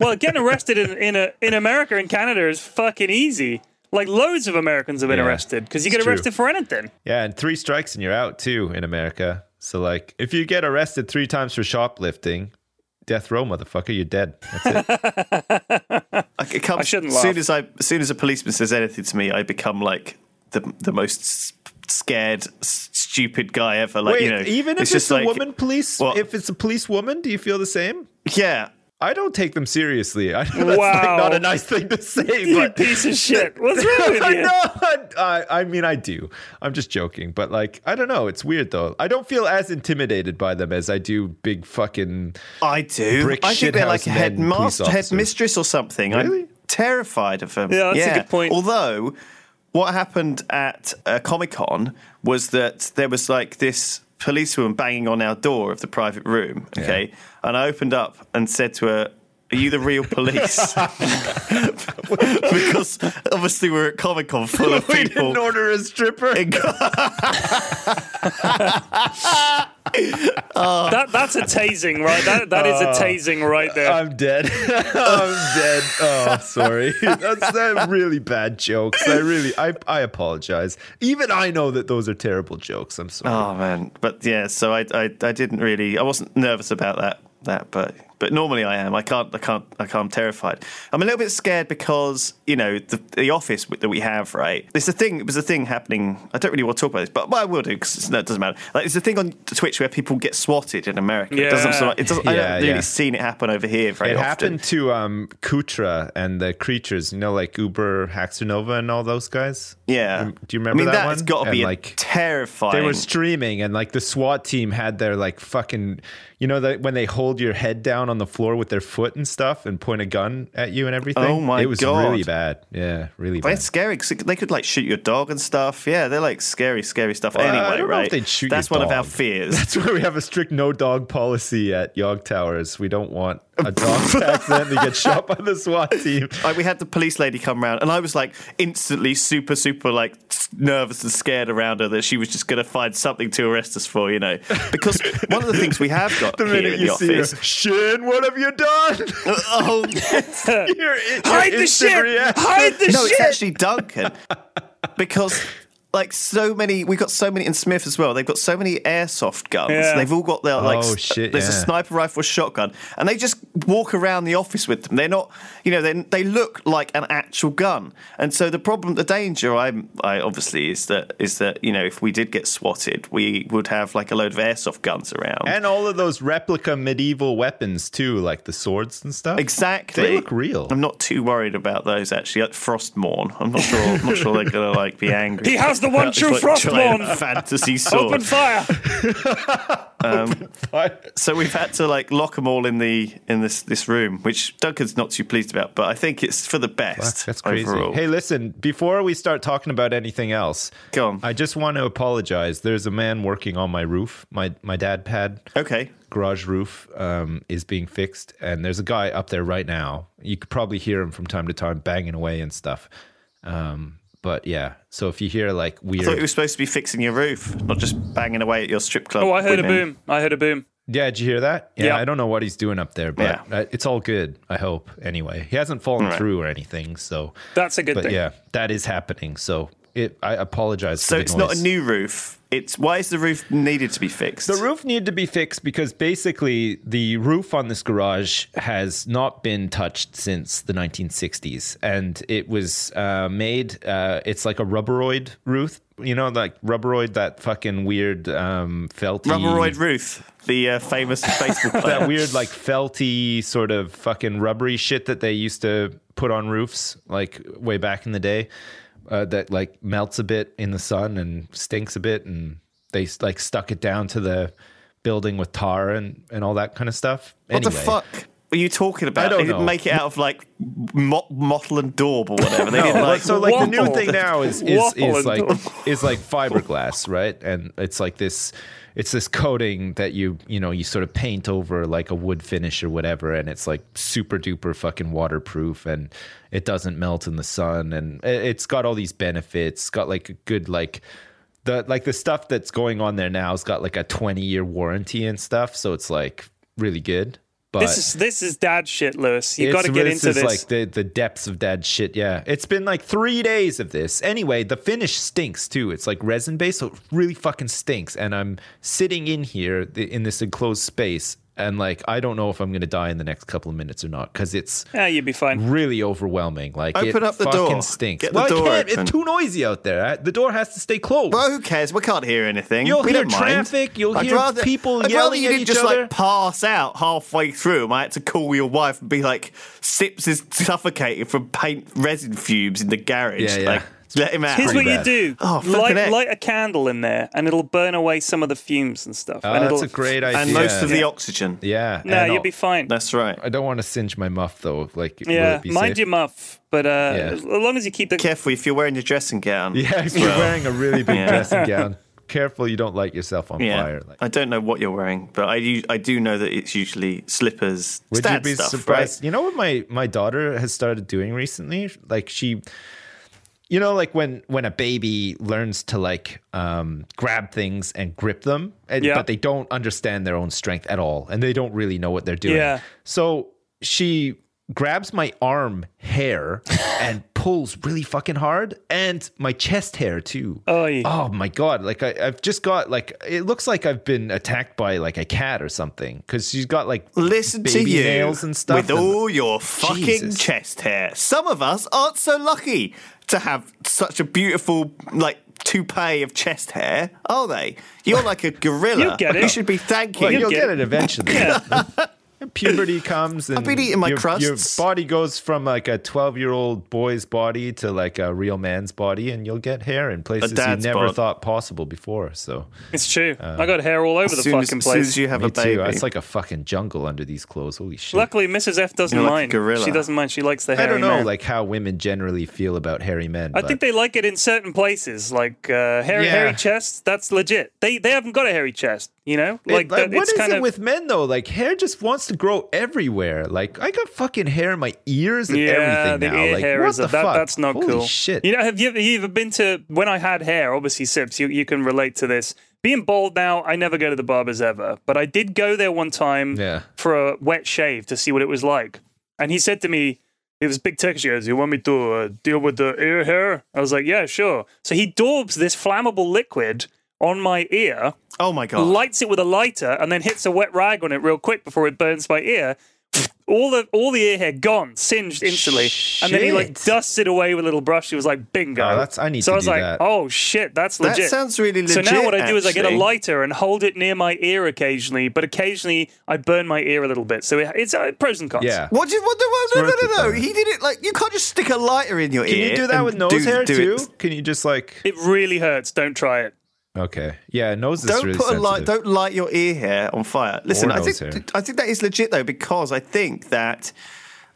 well, getting arrested in in, a, in America and Canada is fucking easy. Like loads of Americans have been Yeah, arrested because you it's get true. arrested for anything. yeah, and three strikes and you're out too in America. So like, if you get arrested three times for shoplifting, death row, motherfucker, you're dead. That's it. (laughs) I, it comes, I shouldn't as soon as I, as soon as a policeman says anything to me, I become like the the most scared, stupid guy ever. Like Wait, you know, even if it's, just a like, woman police, What? if it's a police woman, do you feel the same? yeah. I don't take them seriously. I (laughs) know that's Wow. like not a nice thing to say, (laughs) You but piece of shit. (laughs) What's wrong with I you? know. I, I mean, I do. I'm just joking, but like, I don't know. It's weird though. I don't feel as intimidated by them as I do big fucking. I do. Brick I think they're like shithouse men police headmaster, headmistress or something. Really? I'm terrified of them. Yeah, that's a good point. Although, what happened at uh, Comic Con was that there was like this policewoman banging on our door of the private room. Okay, and I opened up and said to her. Are you the real police? (laughs) (laughs) because obviously we're at Comic Con full of (laughs) We people. didn't order a stripper. Oh. That that's a tasing, right? That that is a oh. tasing right there. I'm dead. I'm dead. Oh, sorry. That's that really bad jokes. I really, I, I apologize. Even I know that those are terrible jokes. I'm sorry. Oh man, but yeah. So I, I, I didn't really. I wasn't nervous about that that, but but normally I am. I can't. I can't. I can't. I'm terrified. I'm a little bit scared because you know the, the office that we have. Right, it's a thing. It was a thing happening. I don't really want to talk about this, but, but I will do because no, it doesn't matter. Like it's a thing on Twitch where people get swatted in America. It doesn't. Yeah. It doesn't. I Yeah, haven't really yeah. seen it happen over here very It often. happened to um, Kootra and the creatures, you know, like UberHaxorNova and all those guys. Yeah. Do you remember I mean, that that's one? got to be like, terrifying. They were streaming, and like the SWAT team had their like fucking, you know, that when they hold your head down on the floor with their foot and stuff and point a gun at you and everything. Oh my god, It was God. really bad. Yeah, really But bad. it's scary because they could like shoot your dog and stuff. Yeah, they're like scary, scary stuff. Well, I anyway, don't know if right? they'd shoot That's one of our fears. (laughs) That's why we have a strict no dog policy at Yog Towers. We don't want a dog (laughs) to accidentally get shot by the SWAT team. like we had the police lady come around, and I was like instantly super, super like nervous and scared around her that she was just going to find something to arrest us for, you know. Because one of the things we have got (laughs) The here minute in you the see her, office. Shin, what have you done? (laughs) oh Your- your Hide the shit! reaction. Hide the no, shit! it's actually Duncan because. Like so many, we've got so many in Smith as well. They've got so many airsoft guns. Yeah. They've all got their like. Oh, shit, There's a sniper rifle, shotgun, and they just walk around the office with them. They're not, you know, they they look like an actual gun. And so the problem, the danger, I'm, I obviously is that is that you know if we did get swatted, we would have like a load of airsoft guns around. And all of those replica medieval weapons too, like the swords and stuff. Exactly. They look real. I'm not too worried about those actually. Like Frostmourne, I'm not sure. I'm not sure they're gonna like be (laughs) angry. He has the one It's true like giant Frostmourne. fantasy (laughs) sword. Open fire! (laughs) So we've had to like lock them all in the in this this room, which Duncan's not too pleased about. But I think it's for the best. Fuck, that's crazy. Overall. Hey, listen, before we start talking about anything else, Go on. I just want to apologize. There's a man working on my roof. My my dad pad okay. garage roof um, is being fixed, and there's a guy up there right now. You could probably hear him from time to time banging away and stuff. Um, but yeah, so if you hear like I weird, thought you were supposed to be fixing your roof, not just banging away at your strip club. Oh, I heard a women. boom. I heard a boom. yeah, did you hear that? Yeah, Yeah. I don't know what he's doing up there, but Yeah. uh, it's all good. I hope anyway. He hasn't fallen Right. through or anything, so That's a good but thing. yeah, that is happening. So it, I apologize. So for the it's not a new roof. It's why is the roof needed to be fixed? The roof needed to be fixed because basically the roof on this garage has not been touched since the 1960s, and it was uh, made. Uh, it's like a rubberoid roof, you know, like rubberoid, that fucking weird um, felty, Rubberoid roof. the uh, famous (laughs) baseball player. that weird like felty sort of fucking rubbery shit that they used to put on roofs like way back in the day uh, that like melts a bit in the sun and stinks a bit and they like stuck it down to the building with tar and, and all that kind of stuff. What the Anyway, fuck are you talking about? They didn't know. make it out of like mot- mottle and daub or whatever. They didn't like. so like the new thing now is is, Waffle is like is like fiberglass, right? And it's like this it's this coating that you you know you sort of paint over like a wood finish or whatever, and it's like super duper fucking waterproof, and it doesn't melt in the sun, and it- it's got all these benefits. It's got like a good like. The like the stuff that's going on there now has got like a twenty year warranty and stuff, so it's like really good. But This is this is dad shit, Lewis. You got to get this into is this. like the, the depths of dad shit. Yeah, it's been like three days of this. Anyway, the finish stinks too. It's like resin based, so it really fucking stinks. And I'm sitting in here in this enclosed space, and like I don't know if I'm gonna die in the next couple of minutes or not because it's yeah, you'd be fine. really overwhelming. Like Open it up the fucking door. stinks. Get the well, door open. It's too noisy out there. Uh, The door has to stay closed. well, who cares? We can't hear anything. You'll we hear don't mind. traffic, you'll I'd hear rather, people I'd rather yelling you at didn't each just other. like pass out halfway through. I had to call your wife and be like, "Sips is suffocating from paint resin fumes in the garage." Yeah, yeah. Like, let him out. Here's what you bad. do: Oh, light, light a candle in there, and it'll burn away some of the fumes and stuff. Oh, and that's a great idea. and most of the oxygen. yeah. No, and you'll be fine. That's right. I don't want to singe my muff though. Like, will yeah, it be mind safe? your muff, but uh, Yeah. as long as you keep the Careful if you're wearing your dressing gown. Yeah, if you're wearing a really big Yeah. dressing (laughs) gown, careful you don't light yourself on Yeah. fire. Like, I don't know what you're wearing, but I do, I do know that it's usually slippers. would you be stuff, surprised? Right? You know what my my daughter has started doing recently? Like she, you know, like when when a baby learns to like um, grab things and grip them, and, Yeah. but they don't understand their own strength at all, and they don't really know what they're doing. Yeah. So she grabs my arm hair (laughs) and pulls really fucking hard, and my chest hair too. Oh. Oh my god! Like I, I've just got like it looks like I've been attacked by like a cat or something because she's got like Listen to baby you nails and stuff. with and- all your fucking Jesus. chest hair. Some of us aren't so lucky to have such a beautiful like toupee of chest hair, are they? You're like a gorilla. You'll get it. You should be thanking. Well, you'll get get it. it eventually. (laughs) (laughs) (laughs) Puberty comes and been eating my your, your body goes from like a 12 year old boy's body to like a real man's body, and you'll get hair in places you dad's never bod. thought possible before. So, It's true. I got hair all over the as soon as, fucking as soon as place. you have me a baby. too. It's like a fucking jungle under these clothes. Holy shit. Luckily, Mrs. F doesn't You're like a mind. gorilla. She doesn't mind. She likes the hair. I don't know man. like how women generally feel about hairy men. I but think they like it in certain places, like uh, hairy, Yeah. hairy chests. That's legit. They they haven't got a hairy chest, you know. It- Like, that, what is it of with men though? Like hair just wants to grow everywhere. Like I got fucking hair in my ears and yeah, everything now. like hair what the a, that, fuck? that's not Holy cool. Shit. You know, have you, ever, you ever been to when I had hair? Obviously, Sips, you you can relate to this. Being bald now, I never go to the barbers ever, but I did go there one time Yeah. for a wet shave to see what it was like. And he said to me, it was big Turkish. He goes, "You want me to uh, deal with the ear hair?" I was like, "Yeah, sure." So he daubs this flammable liquid on my ear, oh my god! lights it with a lighter, and then hits a wet rag on it real quick before it burns my ear. All the all the ear hair gone, singed instantly, and then he like Shit. dusts it away with a little brush. He was like, "Bingo!" Oh, that's- I need so to I was do like, that. "Oh shit, that's that legit." sounds really legit. so legit. now what I do is I get a actually. lighter and hold it near my ear occasionally, but occasionally I burn my ear a little bit. So it, it's uh, pros and cons. Yeah. What do you, what, no, no, no, no, no. He did it like you can't just stick a lighter in your ear. Can ear. you do that and with nose do- hair do too? it. Can you just like It really hurts. Don't try it. Okay? Yeah, nose is Don't really put a light. Don't light your ear hair on fire. Listen, I think hair. I think that is legit though because I think that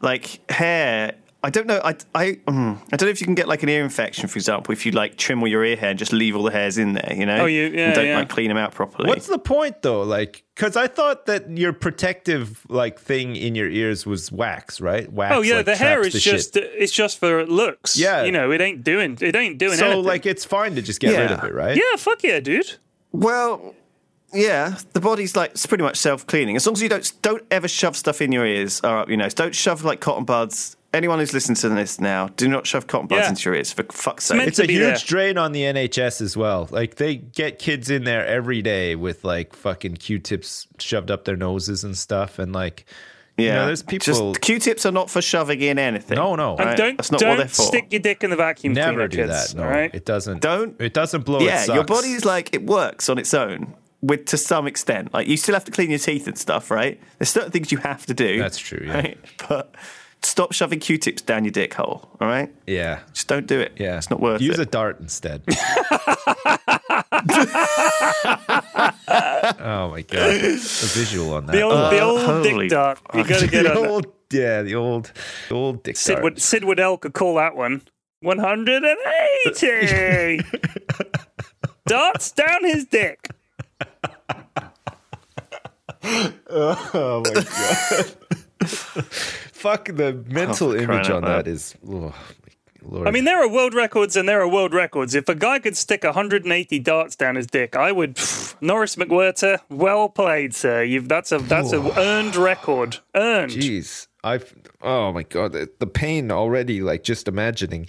like hair. I don't know. I I mm, I don't know if you can get like an ear infection, for example, if you like trim all your ear hair and just leave all the hairs in there. You know. Oh, you- yeah, and don't yeah. like clean them out properly. What's the point though? Like, because I thought that your protective like thing in your ears was wax, right? Wax. Oh yeah, like, the hair is the just shit. it's just for looks. Yeah. you know, it ain't doing it ain't doing so anything. like it's fine to just get rid of it, right? yeah, fuck yeah, dude. Well, yeah, the body's like it's pretty much self cleaning. As long as you don't don't ever shove stuff in your ears or up your nose. Don't shove like cotton buds. Anyone who's listening to this now, do not shove cotton buds Yeah. into your ears for fuck's sake. It's to a huge there. drain on the NHS as well. Like they get kids in there every day with like fucking Q-tips shoved up their noses and stuff, and like Yeah, you know, there's people Just Q-tips are not for shoving in anything. No, no. And Right? don't That's not what they're don't for. stick your dick in the vacuum never do kids. that. No, all right. it doesn't. Don't- It doesn't blow. yeah, it your sucks. body's like it works on its own. With to some extent, like you still have to clean your teeth and stuff, right? There's certain things you have to do. That's true, yeah. (laughs) Right? But stop shoving Q-tips down your dick hole. All right, Yeah. just don't do it. Yeah, it's not worth Use it. Use a dart instead. (laughs) oh my god, A visual on that. The old, the old oh, holy dick dart. You got to (laughs) get the on. that. yeah, the old, the old dick Sid, dart. Wood, Sid Waddell could call that one 180 (laughs) darts down his dick. Oh my god. Fuck the mental Oh, image on that is. Oh, Lord. I mean, there are world records and there are world records. If a guy could stick 180 darts down his dick, I would. pff, Norris McWhirter, well played, sir. You've that's a that's a earned record. Earned. Jeez, I've oh my god, the, the pain already. Like just imagining,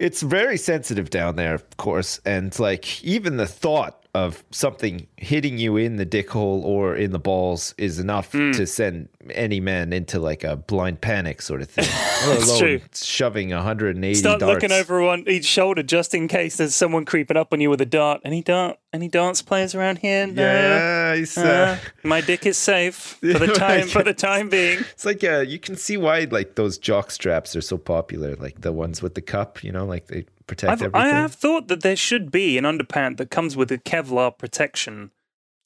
it's very sensitive down there, of course, and like even the thought of something hitting you in the dick hole or in the balls is enough Hmm. to send any man into like a blind panic sort of thing. (laughs) Alone true. shoving 180 Start darts. looking over on each shoulder just in case there's someone creeping up on you with a dart. Any dart? Any dance players around here? No. Yeah, Uh, uh, my dick is safe (laughs) for the time for the time being. (laughs) It's like uh, you can see why like those jock straps are so popular, like the ones with the cup. You know, like they protect I've, everything. I have thought that there should be an underpant that comes with a Kevlar protection,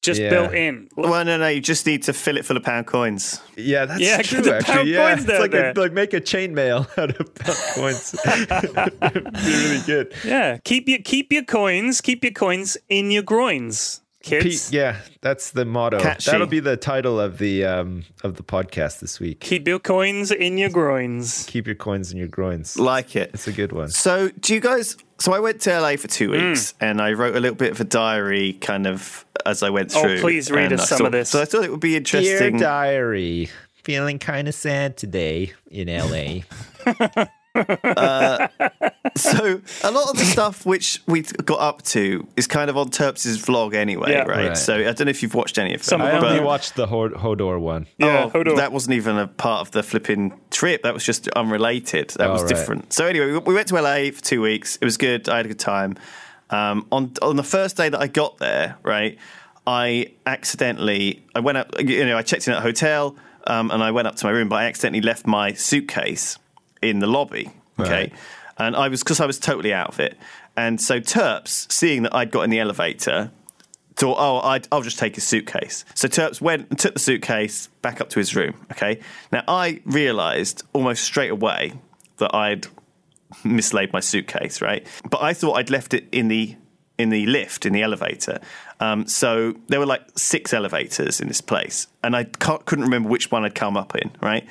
just Yeah. built in. Well, no, no. You just need to fill it full of pound coins. Yeah, that's Yeah, true. get (laughs) the actually, pound yeah, coins it's like there. A, like make a chainmail (laughs) out of pound coins. (laughs) It'd be really good. Yeah, keep your keep your coins, keep your coins in your groins, kids. Pete, yeah, that's the motto. Catchy. That'll be the title of the um of the podcast this week. Keep your coins in your groins. Keep your coins in your groins. Like it. It's a good one. So, do you guys? So, I went to LA for two Hmm. weeks, and I wrote a little bit of a diary, kind of as I went Oh, through. please read us I some of this. So, I thought it would be Dear interesting. diary, feeling kind of sad today in LA. (laughs) Uh, so a lot of the stuff which we got up to is kind of on Terps' vlog anyway, Yeah. right? Right. So I don't know if you've watched any of them. Some of I only but- watched the Hodor one. Yeah, oh, hold on. that wasn't even a part of the flipping trip. That was just unrelated. That Oh, was right. different. So anyway, we, we went to LA for two weeks. It was good. I had a good time. Um, on on the first day that I got there, right, I accidentally I went up. You know, I checked in at a hotel um, and I went up to my room, but I accidentally left my suitcase in the lobby. Okay. Right. And I was because I was totally out of it. And so Terps, seeing that I'd got in the elevator, thought, oh, I'd, I'll just take his suitcase. So Terps went and took the suitcase back up to his room. Okay. Now I realised almost straight away that I'd mislaid my suitcase, right? But I thought I'd left it in the in the lift in the elevator. Um, so there were like six elevators in this place, and I can't, couldn't remember which one I'd come up in, right?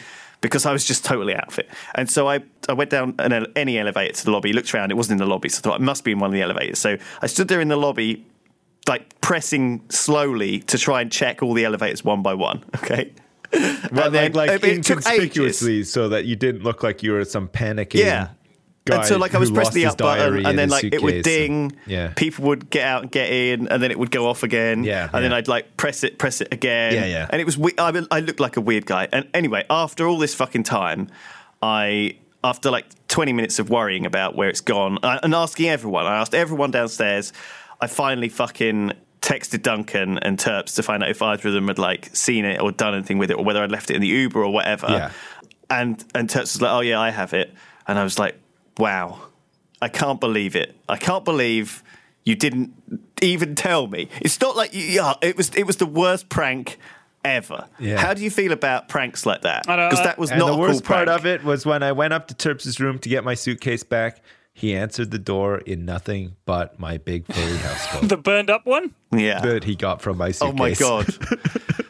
Because I was just totally out of it. And so I, I went down an, any elevator to the lobby, looked around, it wasn't in the lobby, so I thought it must be in one of the elevators. So I stood there in the lobby, like pressing slowly to try and check all the elevators one by one, (laughs) okay? But And then like, like it- it took inconspicuously, so that you didn't look like you were some panicking. Yeah. Guy and so like I was pressing the up button, and then like it would suitcase and- ding. yeah. People would get out and get in, and then it would go off again. Yeah, And then. I'd like press it, press it again. Yeah, yeah. And it was. we- I, I looked like a weird guy. And anyway, after all this fucking time, I after like twenty minutes of worrying about where it's gone and asking everyone, I asked everyone downstairs. I finally fucking texted Duncan and Terps to find out if either of them had like seen it or done anything with it, or whether I'd left it in the Uber or whatever. Yeah. And and Terps was like, "Oh yeah, I have it," and I was like, "Wow, I can't believe it. I can't believe you didn't even tell me. It's not like you, yeah, it was. It was the worst prank ever. Yeah. How do you feel about pranks like that? Because that was And not the a worst cool part of it was when I went up to Terps' room to get my suitcase back. He answered the door in nothing but my big furry (laughs) house coat The burned up one? Yeah. that he got from my suitcase. Oh my god. (laughs)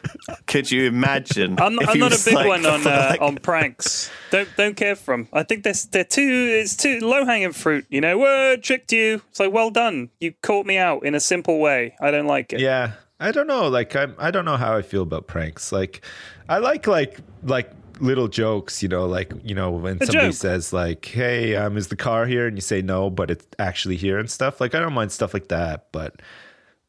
Could you imagine? I'm, if I'm not a big like- one on (laughs) uh, like- on pranks. Don't don't care for them. I think they're they're too it's too low hanging fruit. You know, whoa, tricked you. It's like well done. You caught me out in a simple way. I don't like it. Yeah, I don't know. Like I'm, I don't know how I feel about pranks. Like I like like like little jokes. You know, like you know when A somebody joke. says like, "Hey, um, is the car here?" and you say no, but it's actually here and stuff. Like I don't mind stuff like that, but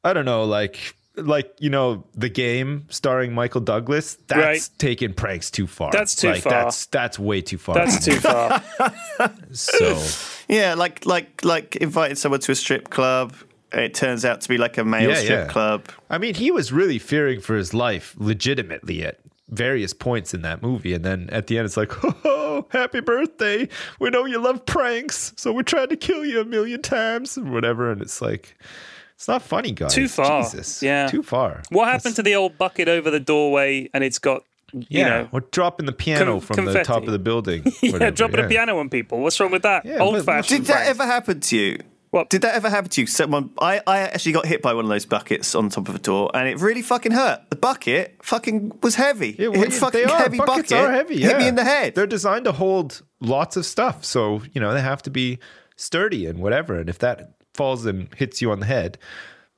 I don't know. Like like you know the game starring Michael Douglas. That's Right. taking pranks too far. That's too Like, far. That's that's way too far. That's too far. (laughs) (laughs) so. Yeah, like like like inviting someone to a strip club. It turns out to be like a male Yeah, strip yeah. club. I mean, he was really fearing for his life legitimately at various points in that movie. And then at the end, it's like, (laughs) oh, happy birthday. We know you love pranks. So we tried to kill you a million times or whatever. And it's like, it's not funny, guys. Too far. Jesus. Yeah. Too far. What happened to the old bucket over the doorway and it's got you Yeah. know or dropping the piano Con- from the top of the building. (laughs) yeah, dropping yeah. a piano on people. What's wrong with that? Yeah, Old fashioned. Did that ever happen to you? What? Did that ever happen to you? Someone, I, I actually got hit by one of those buckets on top of a door, and it really fucking hurt. The bucket fucking was heavy. Yeah, it well, hit fucking they are. heavy Buckets bucket. are heavy. Hit me in the head. They're designed to hold lots of stuff, so you know they have to be sturdy and whatever. And if that falls and hits you on the head,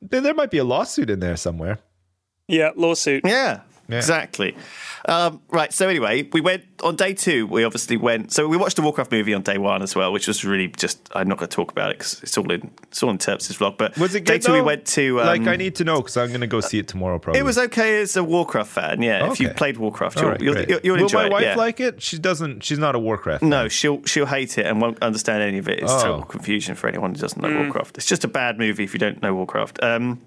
then there might be a lawsuit in there somewhere. Yeah, lawsuit. Yeah, exactly. Um, right. So anyway, we went on day two. We obviously went. So we watched the Warcraft movie on day one as well, which was really just. I'm not going to talk about it because it's all in. It's all in Terps' vlog. But Was it day good? two? We went to. Um, like I need to know because I'm going to go see it tomorrow. Probably It was okay as a Warcraft fan. Yeah, if you played Warcraft, you'll, right, you'll, you'll, you'll Will enjoy my it. wife yeah. like it? She doesn't. She's not a Warcraft. No, she'll she'll hate it and won't understand any of it. It's Oh. total confusion for anyone who doesn't know Warcraft. It's just a bad movie if you don't know Warcraft. Um,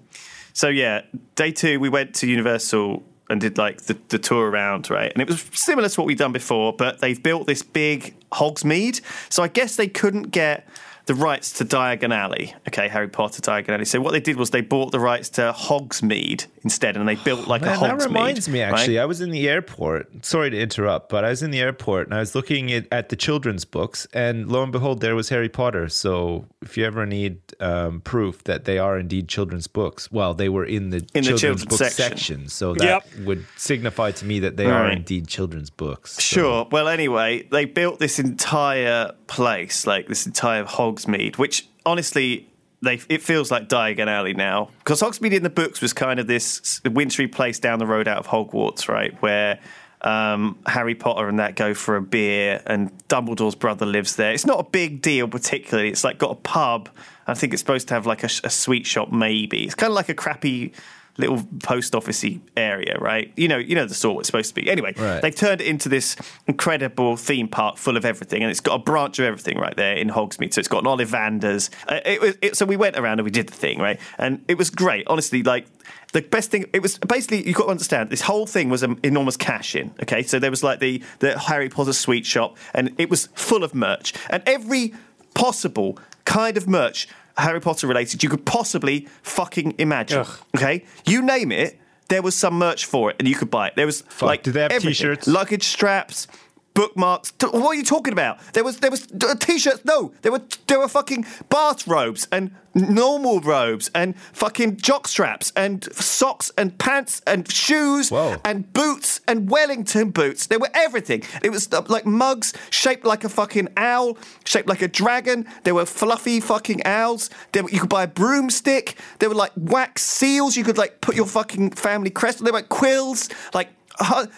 so yeah, day two we went to Universal and did like the, the tour around, right? And it was similar to what we'd done before, but they've built this big Hogsmeade. So I guess they couldn't get the rights to Diagon Alley. Okay, Harry Potter Diagon Alley. So what they did was they bought the rights to Hogsmeade instead, and they built like a Man, Hogsmeade. that reminds me, actually. right? I was in the airport. Sorry to interrupt, but I was in the airport and I was looking at, at the children's books, and lo and behold, there was Harry Potter. So if you ever need um, proof that they are indeed children's books, well, they were in the In the children's, children's book section. section. So that Yep. would signify to me that they are indeed children's books. So- Sure. Well, anyway, they built this entire place, like this entire Hogsmeade, which honestly, they it feels like Diagon Alley now. Because Hogsmeade in the books was kind of this wintry place down the road out of Hogwarts, right? Where um, Harry Potter and that go for a beer, and Dumbledore's brother lives there. It's not a big deal particularly. It's like got a pub. I think it's supposed to have like a, a sweet shop, maybe. It's kind of like a crappy little post officey area, right? You know, you know the sort it's supposed to be. Anyway, Right. they've turned it into this incredible theme park full of everything, and it's got a branch of everything right there in Hogsmeade. So it's got an Ollivanders. Uh, it was it, so we went around and we did the thing, right? And it was great. Honestly, like the best thing. It was basically you've got to understand this whole thing was an enormous cash in. Okay, so there was like the the Harry Potter sweet shop, and it was full of merch, and every possible kind of merch Harry Potter related you could possibly fucking imagine. Ugh. Okay, you name it. There was some merch for it, and you could buy it. There was like Did they have everything. t-shirts? luggage straps, bookmarks. What are you talking about? There was there was uh, t-shirts. No, there were there were fucking bathrobes and normal robes and fucking jock straps and socks and pants and shoes Whoa. and boots and Wellington boots. There were everything. It was uh, like mugs shaped like a fucking owl, shaped like a dragon. There were fluffy fucking owls. There, you could buy a broomstick. There were like wax seals. You could like put your fucking family crest. There were like quills, like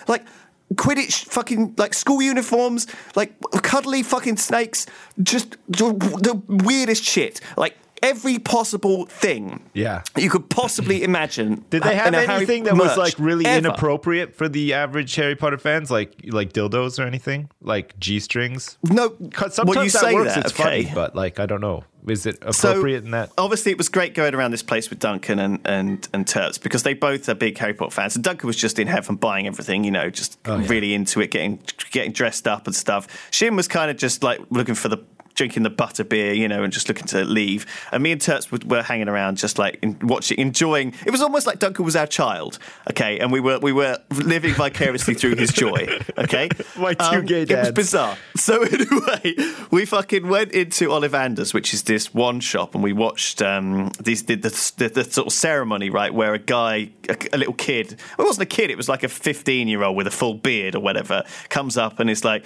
like. Quidditch fucking like school uniforms, like cuddly fucking snakes, just the, weirdest shit. Like every possible thing Yeah. you could possibly (laughs) imagine. Did they have anything that was like really ever. inappropriate for the average Harry Potter fans, like like dildos or anything, like g strings? No, 'Cause well, Sometimes you that say works. that, it's okay. funny, but like I don't know, is it So, appropriate in that? Obviously, it was great going around this place with Duncan and, and, and Terps because they both are big Harry Potter fans. And Duncan was just in heaven buying everything, you know, just Oh, yeah. really into it, getting getting dressed up and stuff. Shin was kind of just like looking for the drinking the butter beer, you know, and just looking to leave. And me and Terps were, hanging around, just like in, watching, enjoying. It was almost like Duncan was our child, okay, and we were we were living vicariously through his joy, okay. Um, (laughs) My two gay dads. It was bizarre. So (laughs) anyway, we fucking went into Ollivanders, which is this one shop, and we watched um, these the, the, the, the sort of ceremony, right, where a guy, a, a little kid, well, it wasn't a kid, it was like a fifteen-year-old with a full beard or whatever, comes up and is like.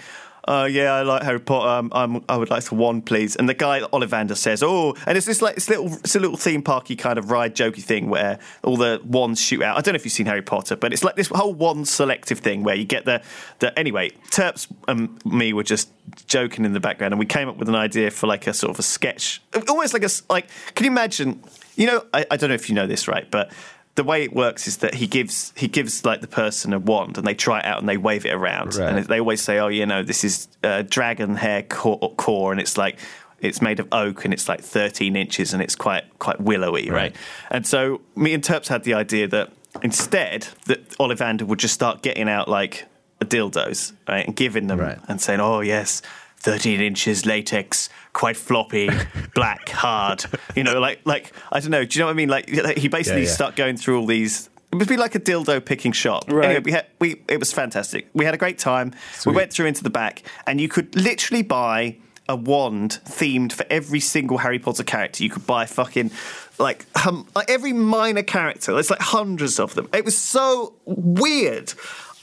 Uh, yeah, I like Harry Potter. Um, I'm, I would like to one, please. And the guy Ollivander says, "Oh," and it's this like it's little, it's a little theme parky kind of ride jokey thing where all the wands shoot out. I don't know if you've seen Harry Potter, but it's like this whole wand selective thing where you get the the anyway. Terps and me were just joking in the background, and we came up with an idea for like a sort of a sketch, almost like a like. Can you imagine? You know, I, I don't know if you know this, right, but the way it works is that he gives he gives like the person a wand and they try it out and they wave it around Right. and they always say oh you know this is uh, dragon hair core, core and it's like it's made of oak and it's like 13 inches and it's quite quite willowy right, Right. and so me and Terps had the idea that instead that Ollivander would just start getting out like dildos right and giving them Right. and saying oh yes 13 inches latex quite floppy (laughs) black hard you know like like i don't know do you know what i mean like he basically Yeah, yeah. start going through all these it would be like a dildo picking shop Right. anyway we had we it was fantastic we had a great time we went through into the back and you could literally buy a wand themed for every single Harry Potter character. You could buy fucking like hum, like every minor character. There's like hundreds of them. It was so weird.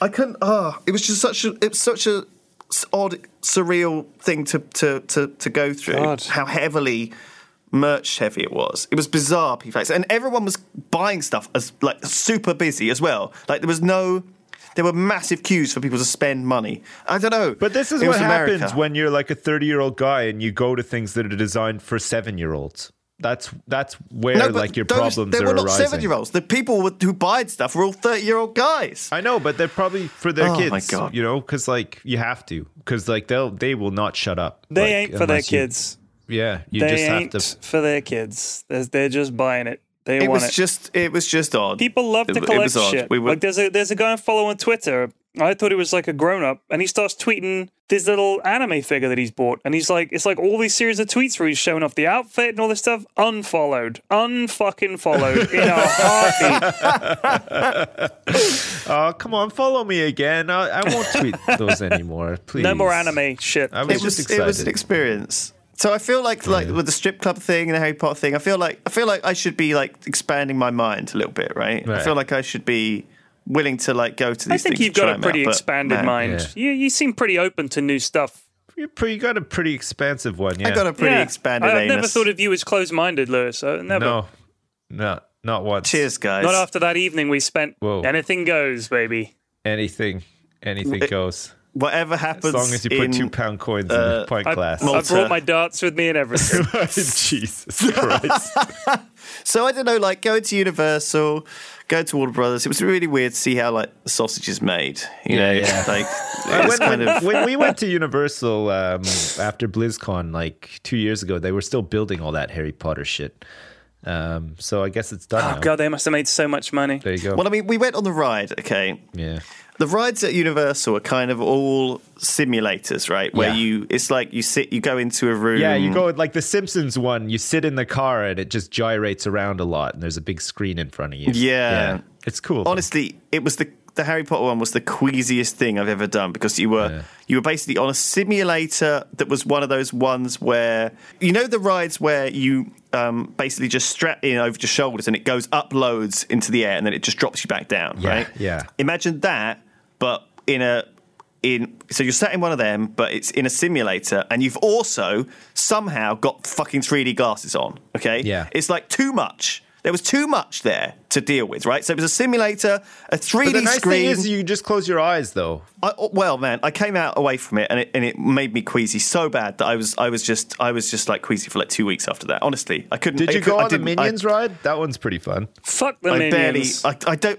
I couldn't. Oh, it was just such a. It was such a s- odd, surreal thing to to to, to go through. God. How heavily merch heavy it was. It was bizarre, P-Flax. and everyone was buying stuff as like super busy as well. Like there was no. There were massive queues for people to spend money. I don't know. But this is It what was America. happens when you're like a 30 year old guy and you go to things that are designed for seven year olds. That's that's where No, but like your those- problems They are were not arising. seven-year-olds. The people who who buying stuff were all thirty-year-old guys. I know, but they're probably for their Oh, kids. my God. You know, because like you have to, because like they'll they will not shut up. They like, ain't for their you- kids. yeah, you they just ain't have to. for their kids. They're, they're just buying it. They It want was it. just, it was just odd. People love to It- it collect was odd. shit. We were, Like there's a there's a guy I follow on Twitter. I thought he was like a grown up, and he starts tweeting this little anime figure that he's bought, and he's like, it's like all these series of tweets where he's showing off the outfit and all this stuff. Unfollowed, unfucking followed in a heartbeat. (laughs) Oh, come on, follow me again. I, I won't tweet those anymore. Please. (laughs) No more anime shit. I was it was, just it was an experience. So I feel like, like with the strip club thing and the Harry Potter thing, I feel like I feel like I should be like expanding my mind a little bit, right? I feel like I should be willing to like go to these. Things. I think things. you've got a pretty out, expanded man, mind. You you seem pretty open to new stuff. You're pretty, you got a pretty expansive one. Yeah. I got a pretty Yeah. expanded I, I've never thought of you as closed-minded, Lewis. I never. no, not not once. Cheers, guys. Not after that evening we spent. Whoa. Anything goes, baby. Anything, Anything It- goes. Whatever happens. As long as you put in, two pound coins in uh, the point I, glass. I brought my darts with me and everything. (laughs) Jesus Christ. (laughs) So I don't know, like going to Universal, go to Warner Brothers. It was really weird to see how like the sausage is made. You Yeah, know, yeah. (laughs) like Uh, when, kind of. when we went to Universal um, after BlizzCon like two years ago, they were still building all that Harry Potter shit. Um, so I guess it's done oh now. god, they must have made so much money. There you go. Well, I mean, we went on the ride. Okay, yeah. The rides at Universal are kind of all simulators, right? Where Yeah. you, it's like you sit, you go into a room. Yeah, you go like the Simpsons one. You sit in the car and it just gyrates around a lot, and there's a big screen in front of you. Yeah. it's cool. though. Honestly, it was the the Harry Potter one was the queasiest thing I've ever done because you were Yeah. you were basically on a simulator that was one of those ones where you know the rides where you um, basically just strap in over your shoulders and it goes up loads into the air and then it just drops you back down, Yeah, right? yeah. Imagine that, but in a in so you're sat in one of them, but it's in a simulator, and you've also somehow got fucking 3D glasses on. Okay, Yeah. it's like too much. There was too much there to deal with, right? So it was a simulator, a 3D but the nice screen. thing is you just close your eyes though. I, oh, well, man, I came out away from it, and it and it made me queasy so bad that I was I was just I was just like queasy for like two weeks after that. Honestly, I couldn't. Did I you could- go I on the didn't- I- Minions ride? That one's pretty fun. Fuck the I minions. barely. I, I don't.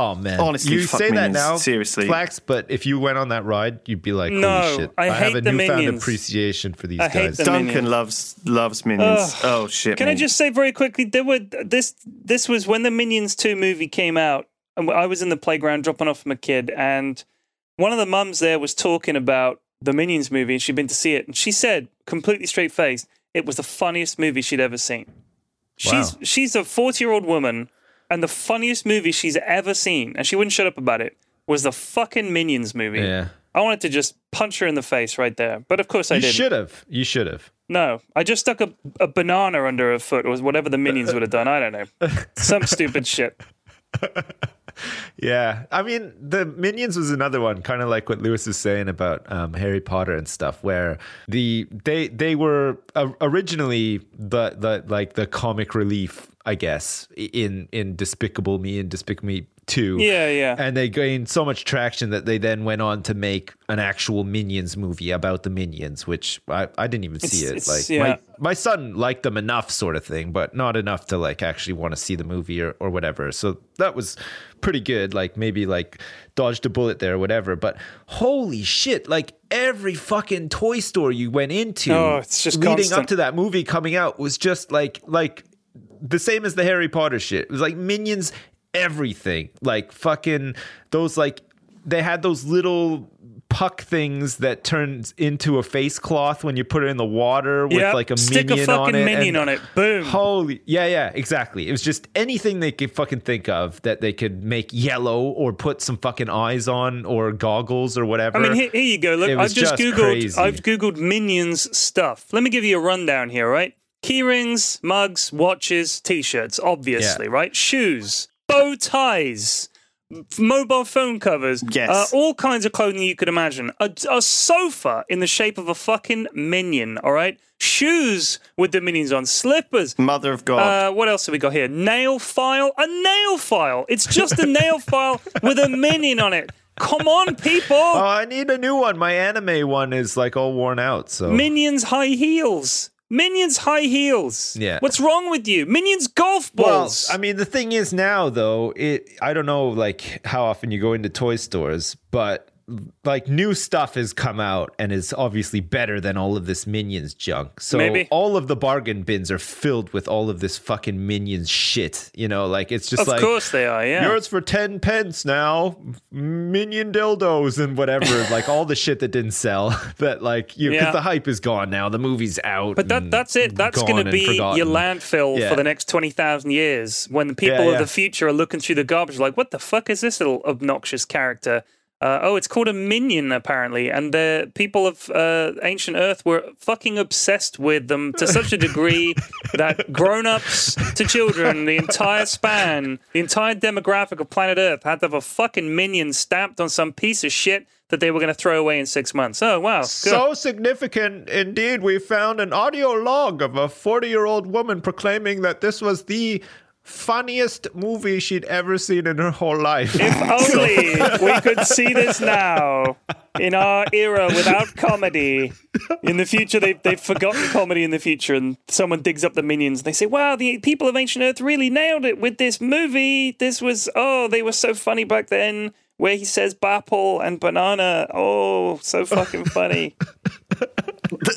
Oh man, Honestly, you fuck say that now, seriously. Flax. But if you went on that ride, you'd be like, No, "Holy shit!" I have a the newfound Minions. appreciation for these I hate guys. them. Duncan Minions. loves loves minions. Ugh. oh shit! Can I just say very quickly? There were this. This was when the Minions Two movie came out, and I was in the playground dropping off my kid, and one of the mums there was talking about the Minions movie, and she'd been to see it, and she said, completely straight faced, it was the funniest movie she'd ever seen. She's Wow. she's a forty year old woman, and the funniest movie she's ever seen, and she wouldn't shut up about it, was the fucking Minions movie. Yeah. I wanted to just punch her in the face right there, but of course I You didn't. You should have. You should have. No, I just stuck a, a banana under her foot, or whatever the minions would have done. I don't know. Some (laughs) stupid shit. Yeah, I mean, the Minions was another one, kind of like what Lewis is saying about um, Harry Potter and stuff, where the they they were uh, originally the the like the comic relief, I guess, in in Despicable Me and Despicable Me Two. Yeah, yeah. and they gained so much traction that they then went on to make an actual Minions movie about the Minions, which I, I didn't even see it. it's- Like yeah. my my son liked them enough, sort of thing, but not enough to like actually want to see the movie or, or whatever. So that was pretty good. Like maybe like dodged a bullet there or whatever. But holy shit, like every fucking toy store you went into Oh, it's just leading constant. up to that movie coming out was just like like the same as the Harry Potter shit. It was like minions everything. Like fucking those like they had those little puck things that turns into a face cloth when you put it in the water with Yep. like a Stick a minion fucking on it. minion on it. Boom. Holy yeah, yeah, exactly. It was just anything they could fucking think of that they could make yellow or put some fucking eyes on or goggles or whatever. I mean, here, here you go. Look, I've just, just googled. crazy. I've googled minions stuff. Let me give you a rundown here. Right, key rings, mugs, watches, t-shirts. Obviously, Yeah. right. Shoes, bow ties. Mobile phone covers, Yes. uh, all kinds of clothing you could imagine. A, a sofa in the shape of a fucking minion. All right, shoes with the minions on, slippers, Mother of God. Uh, what else have we got here? Nail file. A nail file. It's just a nail (laughs) file with a minion on it. Come on, people. Oh, I need a new one. My anime one is like all worn out. So Minions high heels. Minions high heels. Yeah. What's wrong with you? Minions golf Well, balls. I mean, the thing is now though, it I don't know like how often you go into toy stores, but like new stuff has come out and is obviously better than all of this minions junk. So Maybe. all of the bargain bins are filled with all of this fucking minions shit. You know, like it's just of like course they are. Yeah. Yours for 10 pence now. Minion dildos and whatever. (laughs) like all the shit that didn't sell. (laughs) That, like, you, because Yeah. the hype is gone now. The movie's out. But that, that's it. That's going to be forgotten. your landfill Yeah. for the next 20,000 years when the people Yeah, of the future are looking through the garbage like, what the fuck is this little obnoxious character? Uh, oh, it's called a minion, apparently. And the people of uh, ancient Earth were fucking obsessed with them to such a degree (laughs) that grown ups to children, the entire span, the entire demographic of planet Earth had to have a fucking minion stamped on some piece of shit that they were going to throw away in six months. Oh, wow. Good. So significant indeed, we found an audio log of a 40 year old woman proclaiming that this was the funniest movie she'd ever seen in her whole life. If (laughs) only (laughs) we could see this now in our era without comedy. In the future, they've, they've forgotten comedy in the future, and someone digs up the minions and they say, Wow, the people of ancient Earth really nailed it with this movie. This was, oh, they were so funny back then. Where he says Bapple and banana. Oh, so fucking funny. (laughs)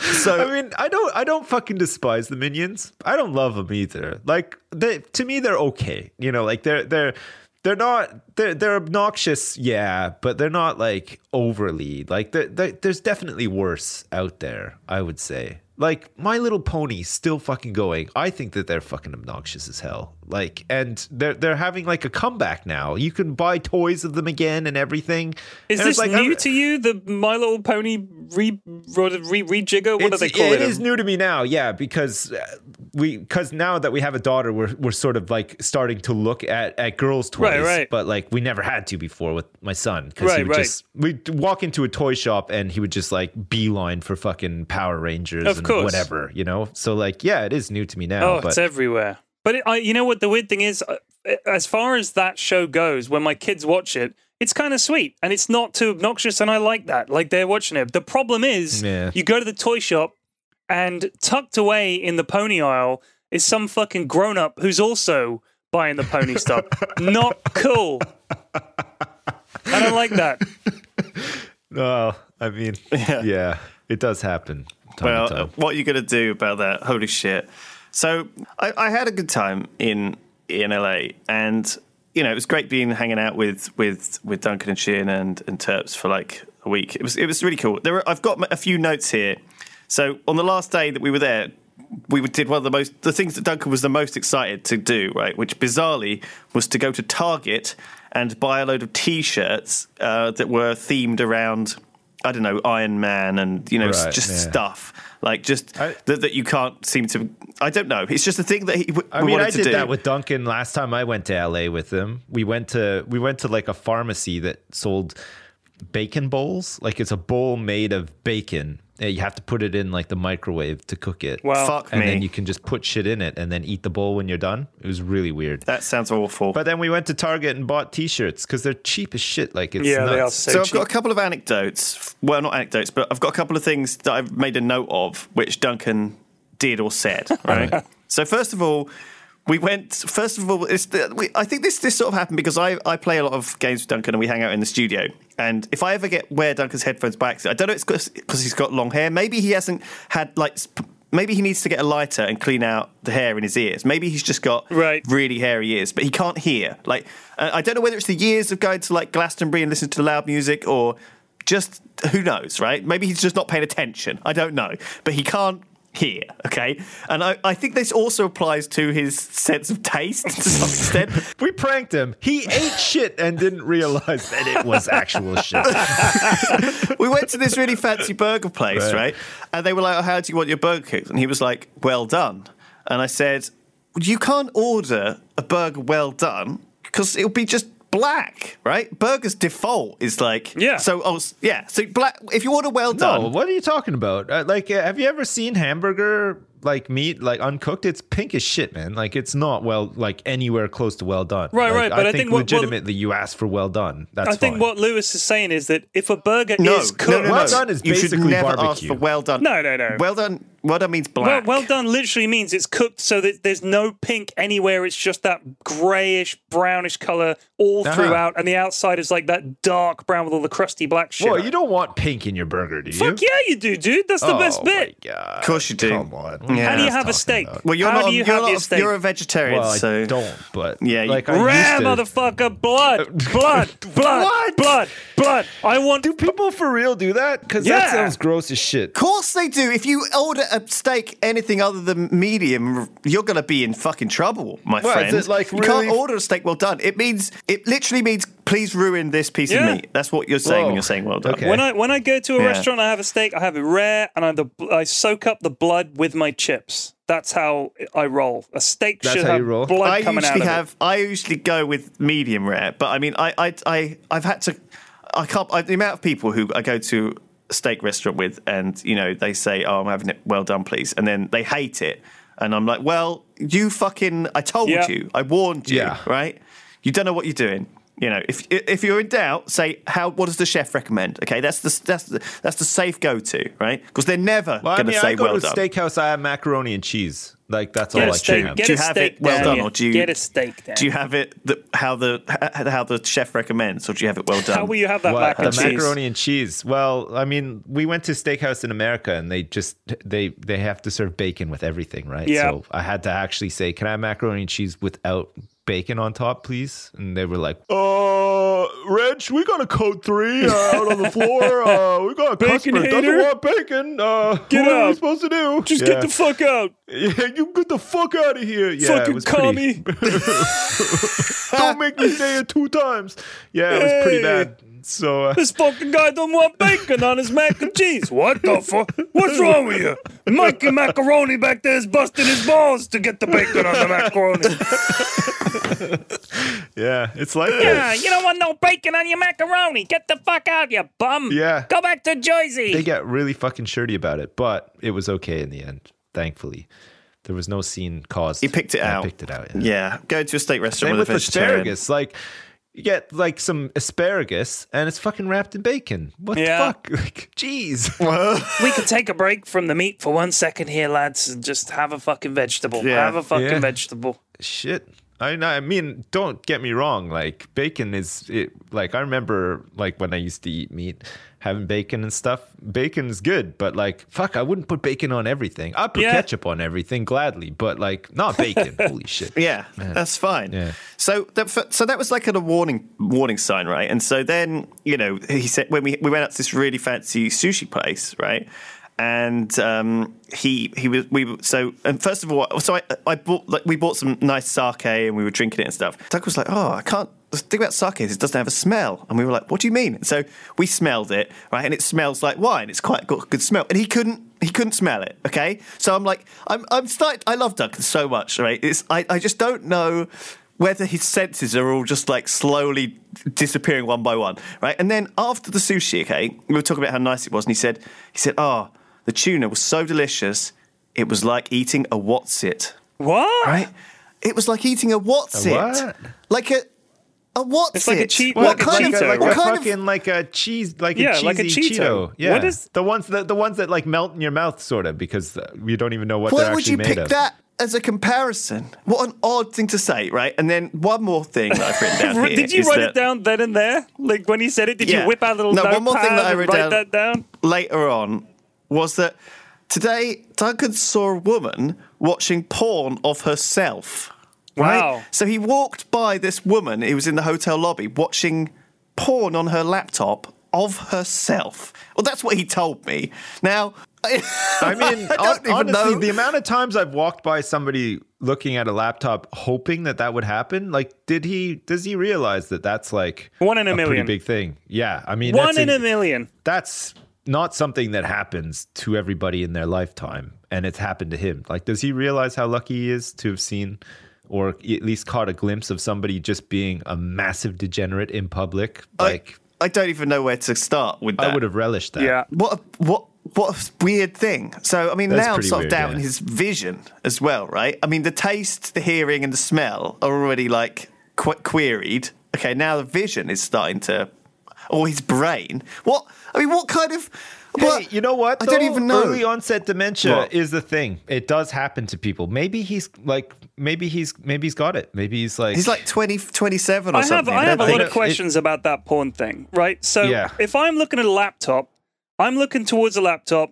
So I mean, I don't, I don't fucking despise the minions. I don't love them either. Like, they, to me, they're okay. You know, like they're they're they're not they're they're obnoxious, yeah, but they're not like overly. Like, they're, they're, there's definitely worse out there. I would say. Like, My Little Pony still fucking going. I think that they're fucking obnoxious as hell. Like, and they're they're having like a comeback now. You can buy toys of them again and everything. Is And this like, new I'm- to you? The My Little Pony re, re, rejigger? What do they call It it? is new to me now, yeah, because uh, we because now that we have a daughter, we're we're sort of like starting to look at at girls' toys, Right, right. But like we never had to before with my son because he Right, would right. just we'd walk into a toy shop and he would just like beeline for fucking Power Rangers Of and course. whatever, you know. So like, yeah, it is new to me now. Oh, but it's everywhere. But it, I, you know what? The weird thing is, uh, as far as that show goes, when my kids watch it, it's kind of sweet and it's not too obnoxious, and I like that. Like they're watching it. The problem is, Yeah. you go to the toy shop, and tucked away in the pony aisle is some fucking grown up who's also buying the pony stuff. (laughs) not cool. I don't like that. (laughs) well, I mean, (laughs) yeah. it does happen. Well, uh, what are you going to do about that? Holy shit! So I, I had a good time in in LA, and you know it was great being hanging out with with with Duncan and Sjin and and Turps for like a week. It was it was really cool. There were, I've got a few notes here. So on the last day that we were there, we did one of the most the things that Duncan was the most excited to do, right? Which bizarrely was to go to Target and buy a load of T-shirts uh, that were themed around. I don't know Iron Man and you know Right, just yeah. stuff like just I- that, that you can't seem to. I don't know. It's just a thing that he. w- I we mean, wanted I to did do. that with Duncan last time I went to LA with him. We went to we went to like a pharmacy that sold bacon bowls. Like it's a bowl made of bacon. You have to put it in like the microwave to cook it. Wow. Fuck and me. then you can just put shit in it and then eat the bowl when you're done. It was really weird. that sounds awful. But then we went to Target and bought T-shirts because they're cheap as shit. Like it's Yeah, they are nuts. so, so I've cheap. got a couple of anecdotes. Well, not anecdotes, but I've got a couple of things that I've made a note of, which Duncan did or said. (laughs) Right. so first of all, we went. First of all, it's the, we, I think this this sort of happened because I I play a lot of games with Duncan and we hang out in the studio. And if I ever get wear Duncan's headphones by accident, I don't know it's because he's got long hair. Maybe he hasn't had like. Maybe he needs to get a lighter and clean out the hair in his ears. Maybe he's just got Right. really hairy ears, but he can't hear. Like uh, I don't know whether it's the years of going to like Glastonbury and listening to loud music, or just who knows, right? Maybe he's just not paying attention. I don't know, but he can't hear. Okay, and I, I think this also applies to his sense of taste to some (laughs) extent. We pranked him. He ate shit and didn't realize that it was actual shit. (laughs) we went to this really fancy burger place, Right. right? And they were like, oh, "How do you want your burger cooked?" And he was like, "Well done." And I said, "You can't order a burger well done because it'll be just." Black, right? Burgers default is like Yeah. So, oh, yeah. So black. If you order well done, No, what are you talking about? Uh, like, uh, have you ever seen hamburger like meat like uncooked? It's pink as shit, man. Like, it's not well like anywhere close to well done. Right, Like, right, but I think what- what- legitimately you ask for well done. That's I think fine. what Lewis is saying is that if a burger no, is cooked, no, no. Well done is you should basically never ask for well done. No, no, no. Well done. Well done means Well, black. well done literally means it's cooked so that there's no pink anywhere. It's just that grayish, brownish color all Uh-huh. throughout, and the outside is like that dark brown with all the crusty black shit. Well, you don't want pink in your burger, do you? Fuck yeah, you do, dude. That's the oh, best bit. My God. Of course you do. Come on. Yeah. How do you have a steak? Well, you're How not. do you you're, have not your a- steak? you're a vegetarian, Well, so I don't, but Yeah, you- like I Rare used to. motherfucker, blood, (laughs) blood, blood, What? blood, blood. I want. Do people for real do that? Because Yeah. that sounds gross as shit. Of course they do. If you order a steak anything other than medium, you're going to be in fucking trouble, my Well, is friend. it, like, you can't order a steak well done. It means it literally means please ruin this piece Yeah. of meat. That's what you're saying when you're saying well done. Okay. When I when I go to a Yeah. restaurant, I have a steak. I have it rare, and I the I soak up the blood with my chips. That's how I roll. A steak That's should have roll? blood I coming out usually of have. I usually go with medium rare, but I mean, I, I, I, I've had to. I can't. I, the amount of people who I go to a steak restaurant with, and you know, they say, "Oh, I'm having it well done, please," and then they hate it. and I'm like, well, you fucking, I told Yeah. you, I warned you, Yeah. right? You don't know what you're doing. You know, if if you're in doubt, say how. What does the chef recommend? Okay, that's the that's the that's the safe go to, right? Because they're never Well, I going to mean, say I go well to a done. steakhouse. I have macaroni and cheese. Like that's Get all a I can steak. have. Get Do you have steak it well down. done, yeah. or do you- get a steak? Down. Do you have it the, how the how the chef recommends, or do you have it well done? How will you have that What, mac the and cheese? macaroni and cheese. Well, I mean, we went to steakhouse in America, and they just they they have to serve bacon with everything, right? Yeah. So I had to actually say, "Can I have macaroni and cheese without bacon on top, please?" And they were like, "Uh, Rich, we got a code three uh, out on the floor. Uh, we got a Bacon customer that hater? doesn't want bacon. Uh, Get out. what are we out. supposed to do? Just yeah. get the fuck out, yeah, you get the fuck out of here. Yeah, it fucking was pretty- commie. (laughs) Don't make me say it two times. Yeah, it was pretty Hey. Bad. So uh, This fucking guy don't want bacon on his mac and cheese. What the fuck? What's wrong with you? Mikey Macaroni back there is busting his balls to get the bacon on the macaroni. (laughs) yeah, it's like that. Yeah, you don't want no bacon on your macaroni. Get the fuck out, you bum. Yeah. Go back to Jersey. they get really fucking shirty about it, but it was okay in the end. Thankfully, there was no scene caused. He picked it out. picked it out. Yeah. yeah, go to a steak restaurant Same with, with a vegetarian. asparagus. Like you get like some asparagus and it's fucking wrapped in bacon. What Yeah. the fuck? (laughs) Like, jeez. we can take a break from the meat for one second here, lads, and just have a fucking vegetable. Yeah. Have a fucking Yeah. vegetable. Shit. I I mean, don't get me wrong. Like bacon is it. Like I remember, like when I used to eat meat, having bacon and stuff. Bacon's good, but like, fuck, I wouldn't put bacon on everything. I'd put Yeah. ketchup on everything gladly, but like not bacon. (laughs) Holy shit. Yeah, that's fine. Yeah. So that so that was like a warning warning sign, right? And so then you know he said when we we went out to this really fancy sushi place, right? And um, he he was we so and first of all, so I I bought like we bought some nice sake and we were drinking it and stuff. Doug was like, oh, I can't. The thing about sake is it doesn't have a smell, and we were like, "What do you mean?" And so we smelled it, right, and it smells like wine. It's quite got a good smell, and he couldn't he couldn't smell it. Okay, so I'm like, I'm I'm starting. I love Duncan so much, right? It's I I just don't know whether his senses are all just like slowly disappearing one by one, right? And then after the sushi, okay, we were talking about how nice it was, and he said he said, "Oh, the tuna was so delicious, it was like eating a what's it." What? right? It was like eating a what's it, what? like a a what's It's like a it. cheat- what like a kind Cheeto, of like what a kind fucking of like a cheese, like Yeah, a like a cheesy Cheeto. Cheeto. Yeah, What is- the ones that the ones that like melt in your mouth, sort of, because uh, you don't even know what why they're would actually you made pick of. that as a comparison? What an odd thing to say, right? And then one more thing that I've written down (laughs) here. Did you write that it down then and there? Like when he said it, did Yeah. you whip out a little No, notepad one more thing that I and wrote write down- that down? later on was that today Duncan saw a woman watching porn of herself. Right? Wow. So he walked by this woman who was in the hotel lobby watching porn on her laptop of herself. Well, that's what he told me. Now, I, I (laughs) mean, I don't even honestly, know. the amount of times I've walked by somebody looking at a laptop hoping that that would happen, like, did he? Does he realize that that's like One in a pretty million. big thing? Yeah, I mean, One that's in a million. That's not something that happens to everybody in their lifetime, and it's happened to him. Like, does he realize how lucky he is to have seen? Or at least caught a glimpse of somebody just being a massive degenerate in public. Like, I don't even know where to start with that. I, would have relished that. Yeah. What a, what what a weird thing. So I mean, That's now I'm pretty sort of doubting yeah. his vision as well, right? I mean, the taste, the hearing, and the smell are already like qu- queried. Okay, now the vision is starting to, or his brain. What I mean, what kind of? Hey, what- you know what? I don't even know. Early onset dementia What? is the thing. It does happen to people. Maybe he's like, maybe he's, maybe he's got it. Maybe he's like, He's like 20, 27 or I have something. I have a lot of questions about that porn thing, right? So Yeah. if I'm looking at a laptop, I'm looking towards a laptop,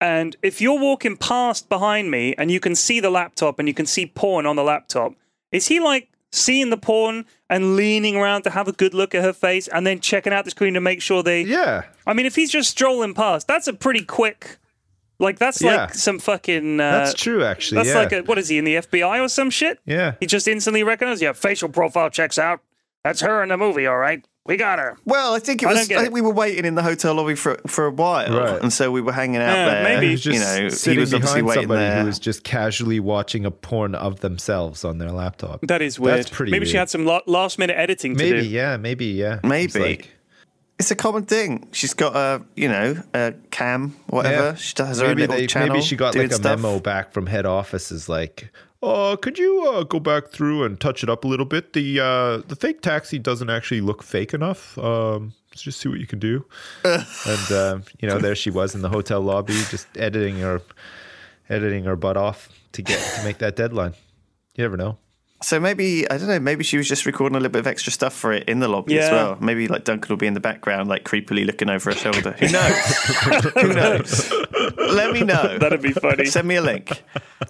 and if you're walking past behind me and you can see the laptop and you can see porn on the laptop, is he like seeing the porn and leaning around to have a good look at her face and then checking out the screen to make sure they yeah, I mean if he's just strolling past, that's a pretty quick like that's Yeah. like some fucking uh, that's true. Actually, That's yeah. like a, what is he in the FBI or some shit? Yeah. He just instantly recognized. Yeah, facial profile checks out. That's her in the movie. All right, we got her. Well, I think it I was. I think it. we were waiting in the hotel lobby for for a while, Right. and so we were hanging out Yeah, there. maybe. He was just you know, he was behind somebody there. who was just casually watching a porn of themselves on their laptop. That is weird. That's pretty Maybe she had some la- last minute editing to Maybe, do. yeah, maybe, yeah. Maybe. It's a common thing. She's got a you know a cam, whatever. Yeah. She does her own maybe little they, channel. maybe she got like a stuff. memo back from head office is like oh could you uh, go back through and touch it up a little bit the uh the fake taxi doesn't actually look fake enough um let's just see what you can do (laughs) and um you know there she was in the hotel lobby just editing her editing her butt off to get to make that deadline you never know So maybe I don't know. Maybe she was just recording a little bit of extra stuff for it in the lobby as well. Maybe like Duncan will be in the background, like creepily looking over her shoulder. Who knows? (laughs) Who knows? Let me know. That'd be funny. Send me a link.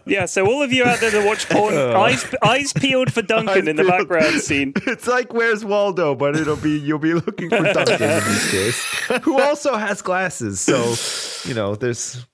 Yeah, so all of you out there that watch porn, (laughs) oh. eyes eyes peeled for Duncan in the peeled. background scene. (laughs) it's like where's waldo but it'll be you'll be looking for duncan in this case who also has glasses so you know there's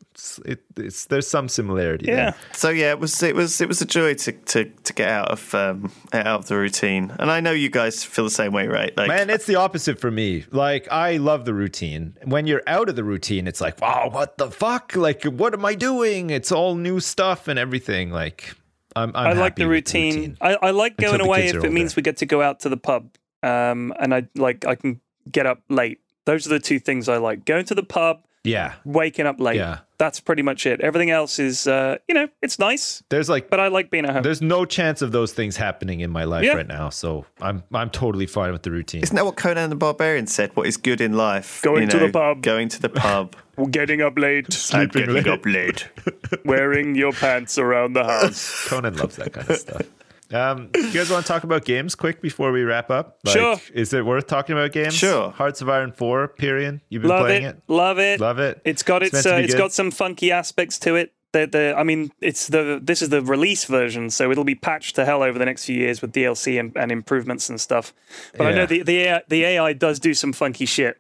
it, it's there's some similarity there. Yeah. So yeah, it was it was it was a joy to to, to get out of um, out of the routine. And I know you guys feel the same way, right? Like Man, it's the opposite for me. Like, I love the routine. When you're out of the routine, it's like, wow, what the fuck? Like, what am I doing? It's all new stuff and everything. Like, I'm, I'm I like happy the routine. I, I like going away if it means older. we get to go out to the pub. Um, and I like I can get up late. Those are the two things I like: going to the pub, Yeah. waking up late. Yeah. That's pretty much it. Everything else is, uh, you know, it's nice, There's like, but I like being at home. there's no chance of those things happening in my life Yeah. right now. So I'm, I'm totally fine with the routine. Isn't that what Conan the Barbarian said? What is good in life? Going You to the pub. Going to the pub. (laughs) Getting up late, I'm getting up late. (laughs) wearing your pants around the house. Conan loves that kind of stuff. Um, you guys want to talk about games quick before we wrap up? Sure. Is it worth talking about games? Sure. Hearts of Iron 4, Period. You've been love playing it, it? love it, Love it. It's got It's its, uh, it's got some funky aspects to it. The, the, I mean, it's the this is the release version, so it'll be patched to hell over the next few years with DLC and, and improvements and stuff. But I know the the AI, the AI does do some funky shit.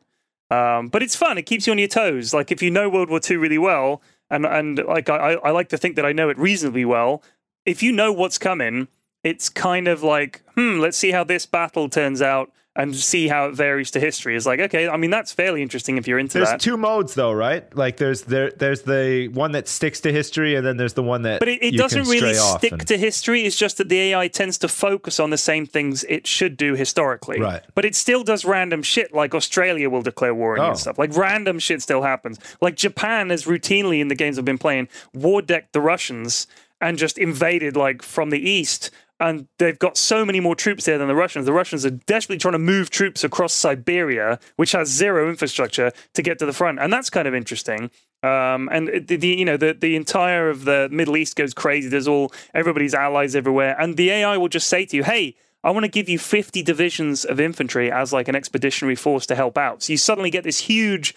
Um, but it's fun. It keeps you on your toes. Like if you know World War II really well, and and like I, I like to think that I know it reasonably well. If you know what's coming, it's kind of like, hmm, let's see how this battle turns out and see how it varies to history. It's like, okay, I mean that's fairly interesting if you're into that. There's two modes though, right? Like there's there there's the one that sticks to history, and then there's the one that But it, it you doesn't really stick and- to history. It's just that the AI tends to focus on the same things it should do historically. Right. But it still does random shit like Australia will declare war Oh. and stuff. Like random shit still happens. Like Japan has routinely in the games I've been playing war decked the Russians and just invaded like from the east. And they've got so many more troops there than the Russians. The Russians are desperately trying to move troops across Siberia, which has zero infrastructure, to get to the front, and that's kind of interesting. Um, and the, the you know the the entire of the Middle East goes crazy. There's all everybody's allies everywhere, and the AI will just say to you, "Hey, I want to give you 50 divisions of infantry as like an expeditionary force to help out." So you suddenly get this huge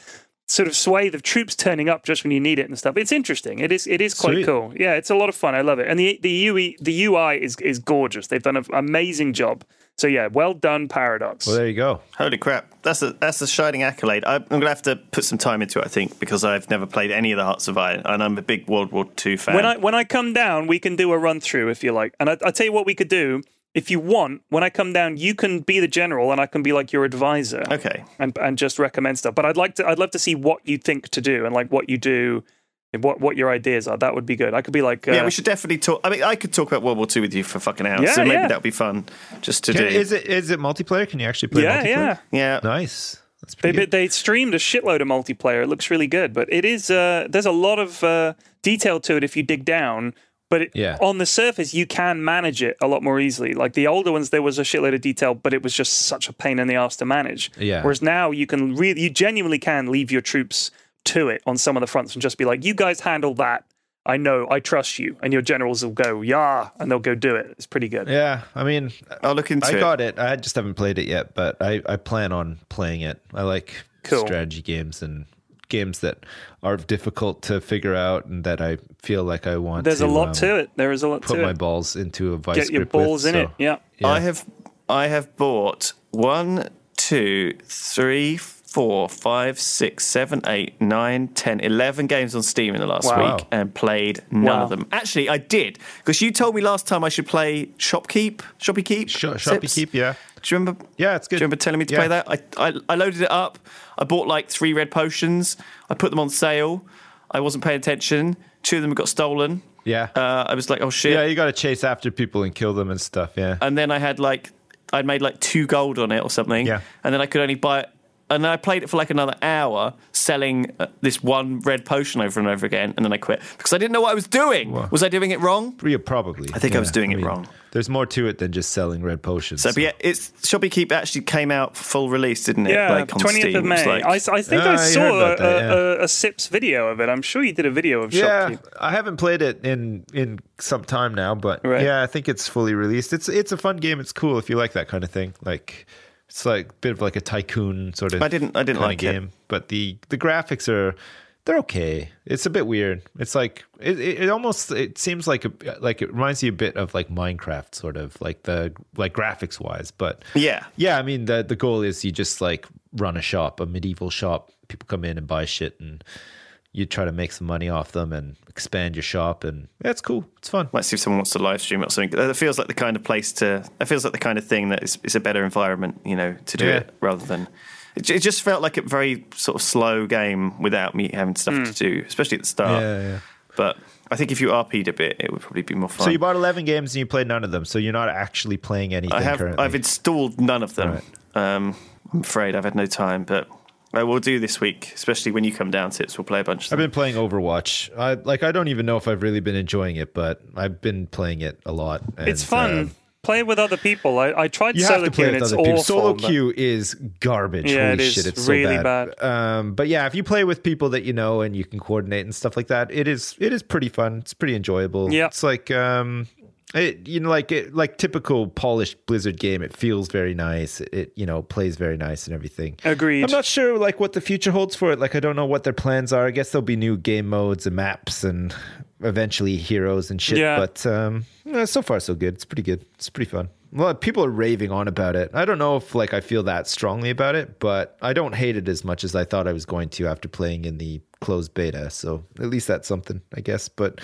sort of swathe of troops turning up just when you need it and stuff. It's interesting. It is it is quite Sweet. cool. Yeah, it's a lot of fun. I love it. And the the UI the UI is is gorgeous. They've done an amazing job. So yeah, well done, Paradox. Well, there you go. Holy crap! That's a that's a shining accolade. I, I'm going to have to put some time into it, I think, because I've never played any of the Hearts of Iron, and I'm a big World War II fan. when I when I come down, we can do a run through if you like. And I, I tell you what we could do. If you want, when I come down, you can be the general, and I can be like your advisor. okay, and and just recommend stuff. But I'd like to I'd love to see what you think to do and like what you do and what what your ideas are. That would be good. I could be like uh, yeah, we should definitely talk. I mean, I could talk about World War II with you for fucking hours, Yeah, so maybe yeah. that would be fun just to Can, do. is it is it multiplayer? Can you actually play yeah, multiplayer? yeah. yeah, Nice. That's They, pretty good. they streamed a shitload of multiplayer. It looks really good, but it is uh, there's a lot of uh, detail to it if you dig down. But it, Yeah. on the surface, you can manage it a lot more easily. Like the older ones, there was a shitload of detail, but it was just such a pain in the ass to manage. Yeah. Whereas now you can really, you genuinely can leave your troops to it on some of the fronts and just be like, "You guys handle that. I know. I trust you." And your generals will go, "Yeah," and they'll go do it. It's pretty good. Yeah, I mean, I'll look into I it. got it. I just haven't played it yet, but I, I plan on playing it. I like Cool. strategy games and games that are difficult to figure out and that I feel like I want. There's to, a lot um, to it. There is a lot to Put to my it. balls into a vice Get your grip with, balls in so- it. Yeah. Yeah. I have I have bought one, two, three, four, five, six, seven, eight, nine, ten, eleven games on Steam in the last Wow. week and played none Wow. of them. Actually, I did because you told me last time I should play Shopkeep. Shoppe Keep. Sh- Shoppy Sips? Keep, yeah. Do you remember? Yeah, it's good. Do you remember telling me to Yeah. play that? I, I I loaded it up. I bought like three red potions. I put them on sale. I wasn't paying attention. Two of them got stolen. Yeah. Uh, I was like, oh shit. yeah, you got to chase after people and kill them and stuff. Yeah. and then I had like I'd made like two gold on it or something. Yeah. And then I could only buy it and then I played it for like another hour, selling uh, this one red potion over and over again, and then I quit because I didn't know what I was doing. Was I doing it wrong? Yeah, probably. I think I was doing it wrong. There's more to it than just selling red potions. So, but yeah, it's Shoppe Keep actually came out full release, didn't it? Yeah, like twentieth Steam. of May. like- I, I think Ah, I saw a, that, yeah. a, a Sips video of it. I'm sure you did a video of yeah, Shopkeep. I haven't played it in in some time now, but Right. yeah, I think it's fully released. It's it's a fun game. It's cool if you like that kind of thing. Like it's like a bit of like a tycoon sort of. I didn't- I didn't like it. but the the graphics are they're okay. It's a bit weird. It's like it, it, it almost it seems like a, like it reminds you a bit of like Minecraft, sort of like the like graphics wise. But Yeah. yeah. I mean the the goal is you just like run a shop, a medieval shop. People come in and buy shit, and you try to make some money off them and expand your shop. And yeah, it's cool. It's fun. Might see if someone wants to live stream it or something. That feels like the kind of place to. That feels like the kind of thing that is, is a better environment, you know, to do Yeah. it rather than. It, it just felt like a very sort of slow game without me having stuff to do, especially at the start. Yeah, yeah. But I think if you RP'd a bit, it would probably be more fun. So you bought eleven games and you played none of them. So you're not actually playing anything. I have. Currently. I've installed none of them. Right. Um, I'm afraid I've had no time, but I will do this week, especially when you come down to it. So we'll play a bunch. Of I've them. been playing Overwatch. I like. I don't even know if I've really been enjoying it, but I've been playing it a lot. It's fun. um, Play with other people. I, I tried you solo have to queue play and it's other people. awful. Solo but- queue is garbage. Yeah, Holy it is shit, it's really so bad. Um, but yeah, if you play with people that you know and you can coordinate and stuff like that, it is it is pretty fun. It's pretty enjoyable. Yeah. it's like um, it you know like it like typical polished Blizzard game. It feels very nice. It you know plays very nice and everything. Agreed. I'm not sure like what the future holds for it. Like I don't know what their plans are. I guess there'll be new game modes and maps and eventually heroes and shit. Yeah. But um, so far so good. It's pretty good. It's pretty fun. Well, people are raving on about it. I don't know if like I feel that strongly about it, but I don't hate it as much as I thought I was going to after playing in the closed beta. So at least that's something, I guess. But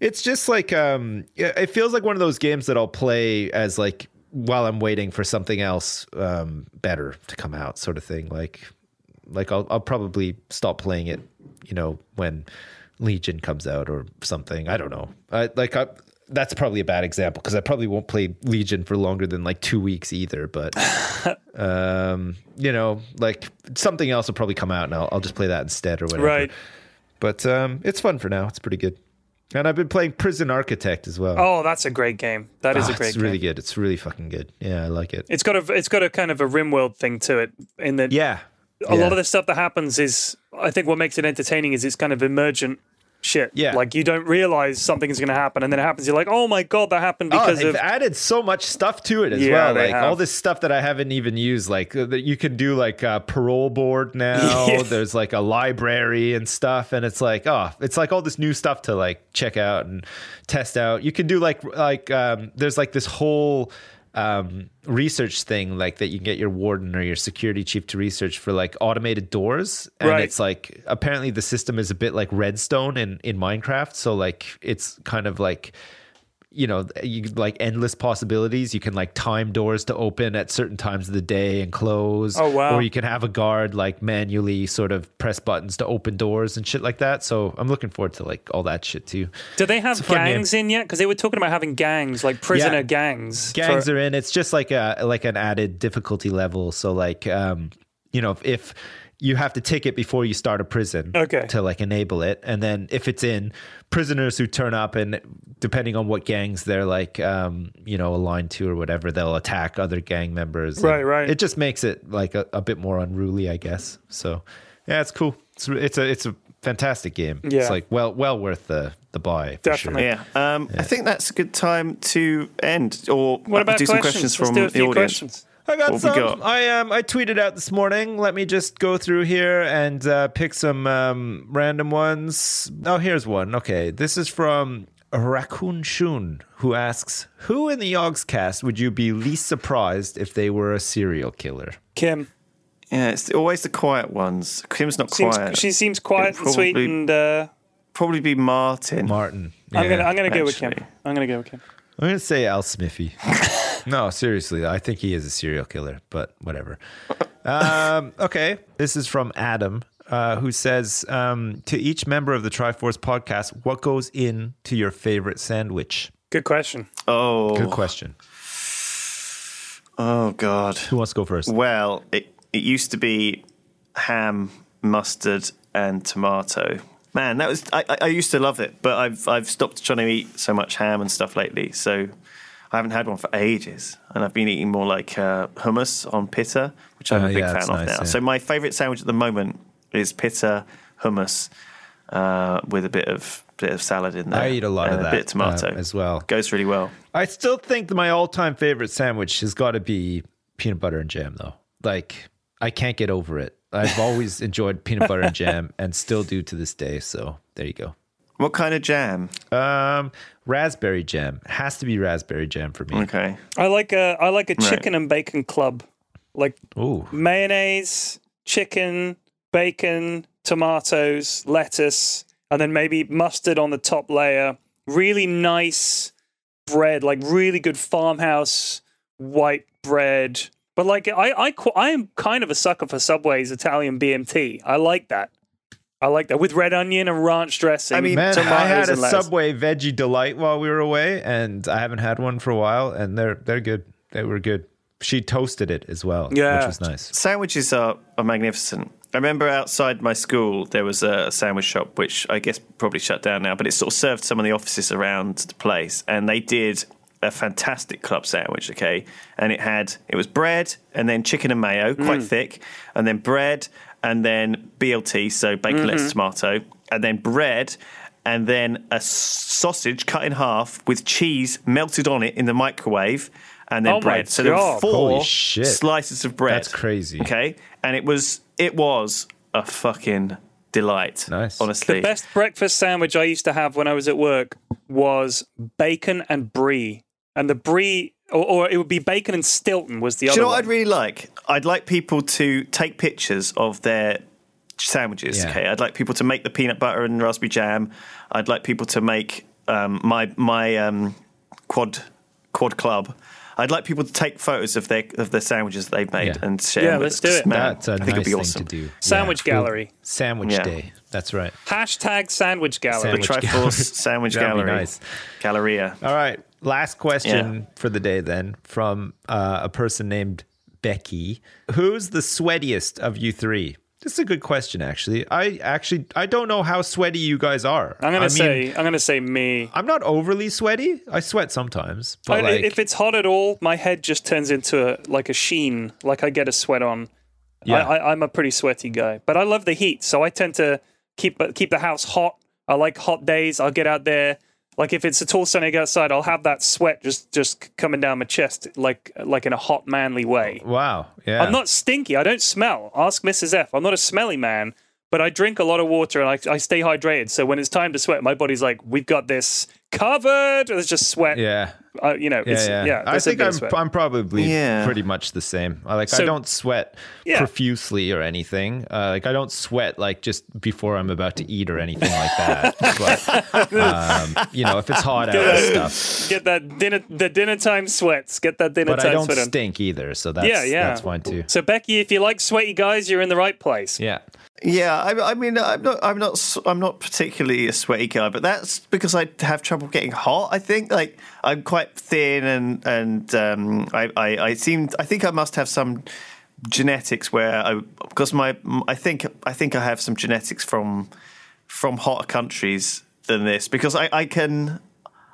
it's just like um, it feels like one of those games that I'll play as like while I'm waiting for something else um, better to come out, sort of thing. Like like I'll I'll probably stop playing it, you know, when Legion comes out or something. I don't know. I like I that's probably a bad example because I probably won't play Legion for longer than like two weeks either. But (laughs) um, you know, like something else will probably come out and I'll, I'll just play that instead or whatever. Right. But um, it's fun for now. It's pretty good. And I've been playing Prison Architect as well. Oh, that's a great game. That is Ah, a great game. it's game. really good. It's really fucking good. Yeah, I like it. It's got a it's got a kind of a RimWorld thing to it in that Yeah. a Yeah. lot of the stuff that happens is I think what makes it entertaining is it's kind of emergent shit. Yeah. Like you don't realize something is going to happen and then it happens you're like, "Oh my god, that happened because Oh, they've of added so much stuff to it as Yeah, well. Like have. all this stuff that I haven't even used. Like uh, that you can do like a parole board (laughs) now. Yeah. There's like a library and stuff, and it's like oh, it's like all this new stuff to like check out and test out. You can do like like um, there's like this whole um, research thing like that you can get your warden or your security chief to research for like automated doors and Right. it's like apparently the system is a bit like redstone in in minecraft so like it's kind of like you know you like endless possibilities you can like time doors to open at certain times of the day and close Oh, wow. or you can have a guard like manually sort of press buttons to open doors and shit like that so i'm looking forward to like all that shit too Do they have game. gangs in yet? Because they were talking about having gangs, like prisoner Yeah. gangs. gangs for- are in it's just like a like an added difficulty level so like um you know if, if you have to take it before you start a prison Okay. to like enable it and then if it's in prisoners who turn up and depending on what gangs they're like um you know aligned to or whatever they'll attack other gang members Right, right. it just makes it like a, a bit more unruly i guess so yeah it's cool it's it's a it's a fantastic game Yeah. it's like well well worth the the buy for sure. Definitely. Yeah, um, I think that's a good time to end. Or What about do some questions? questions Let's from do a the few audience. questions. I got What some. got? I um I tweeted out this morning. Let me just go through here and uh, pick some um, random ones. Oh, here's one. Okay, this is from Raccoon Shun, who asks, "Who in the Yogscast would you be least surprised if they were a serial killer?" Kim Yeah, it's always the quiet ones. Kim's not seems quiet. she seems quiet It'd and sweet, and uh, Probably be Martyn. Martyn. I'm gonna I'm gonna go with Kim. I'm gonna go with Kim. I'm gonna say Alsmiffy. (laughs) no, seriously, I think he is a serial killer, but whatever. Um, okay, this is from Adam, uh, who says um, to each member of the Triforce podcast, what goes into your favorite sandwich? Good question. oh, Good question. oh God. Who wants to go first? Well, it it used to be ham, mustard, and tomato. Man, that was I, I- used to love it, but I've I've stopped trying to eat so much ham and stuff lately. So I haven't had one for ages, and I've been eating more like uh, hummus on pita, which I'm a big yeah, fan of nice, now. yeah. So my favourite sandwich at the moment is pita hummus uh, with a bit of bit of salad in there. I eat a lot of that a bit of tomato uh, as well. Goes really well. I still think that my all-time favorite sandwich has got to be peanut butter and jam, though. Like I can't get over it. I've (laughs) always enjoyed peanut butter and jam, and still do to this day. So there you go. What kind of jam? Um, raspberry jam has to be raspberry jam for me. Okay. I like a I like a chicken and bacon club, like Ooh, mayonnaise, chicken, bacon, tomatoes, lettuce, and then maybe mustard on the top layer. Really nice bread, like really good farmhouse white bread. But like I I I am kind of a sucker for Subway's Italian BMT. I like that. I like that with red onion and ranch dressing. I mean, man, I had a. Subway veggie delight while we were away, and I haven't had one for a while, and they're they're good. They were good. She toasted it as well, Yeah. which was nice. Sandwiches are, are magnificent. I remember outside my school there was a sandwich shop which I guess probably shut down now, but it sort of served some of the offices around the place, and they did a fantastic club sandwich. Okay, and it had it was bread and then chicken and mayo, quite mm. thick, and then bread and then BLT, so bacon, lettuce, mm-hmm. tomato, and then bread. And then a sausage cut in half with cheese melted on it in the microwave, and then Oh bread. So there were four slices of bread. That's crazy. Okay, and it was it was a fucking delight. Nice. honestly. The best breakfast sandwich I used to have when I was at work was bacon and brie, and the brie, or, or it would be bacon and Stilton was the Do other you know what one. I'd really like? I'd like people to take pictures of their sandwiches. Yeah. Okay, I'd like people to make the peanut butter and raspberry jam. I'd like people to make um, my my um, quad quad club. I'd like people to take photos of their of their sandwiches they've made Yeah. and share. Yeah, let's us, do 'cause, it. man, That's a I think nice it'd be thing awesome. to do. Sandwich Yeah. gallery. Sandwich Yeah. day. That's right. Hashtag sandwich gallery. The Triforce gallery. Sandwich That'd be Gallery, nice. Galleria. All right. Last question Yeah. for the day then from uh, a person named Becky. Who's the sweatiest of you three? This is a good question, actually. I actually I don't know how sweaty you guys are. I'm gonna mean, say I'm gonna say me. I'm not overly sweaty. I sweat sometimes, but I- like, if it's hot at all, my head just turns into a, like a sheen, like I get a sweat on. Yeah. I, I, I'm a pretty sweaty guy, but I love the heat, so I tend to keep keep the house hot. I like hot days. I'll get out there. Like if it's at all sunny outside, I'll have that sweat just just coming down my chest, like like in a hot manly way. wow, yeah, I'm not stinky. I don't smell. Ask Mrs. F. I'm not a smelly man, but I drink a lot of water and I, I stay hydrated. So when it's time to sweat, my body's like, "We've got this covered." There's just sweat. Yeah, Uh, you know, yeah, it's, yeah. yeah. I think I'm. I'm probably Yeah. pretty much the same. I like I don't sweat Yeah. profusely or anything. Uh, like I don't sweat like just before I'm about to eat or anything like that. (laughs) but um, you know, if it's hot out and stuff. Get that dinner, the dinner time sweats. Get that dinner time. But I don't sweat on. stink either, so that's Yeah, yeah. that's fine too. So Becky, if you like sweaty guys, you're in the right place. Yeah. Yeah, I, I mean, I'm not, I'm not, I'm not particularly a sweaty guy, but that's because I have trouble getting hot. I think, like, I'm quite thin, and and um, I, I, I seem, I think I must have some genetics where I, because my, I think, I think I have some genetics from, from hotter countries than this because I, I can,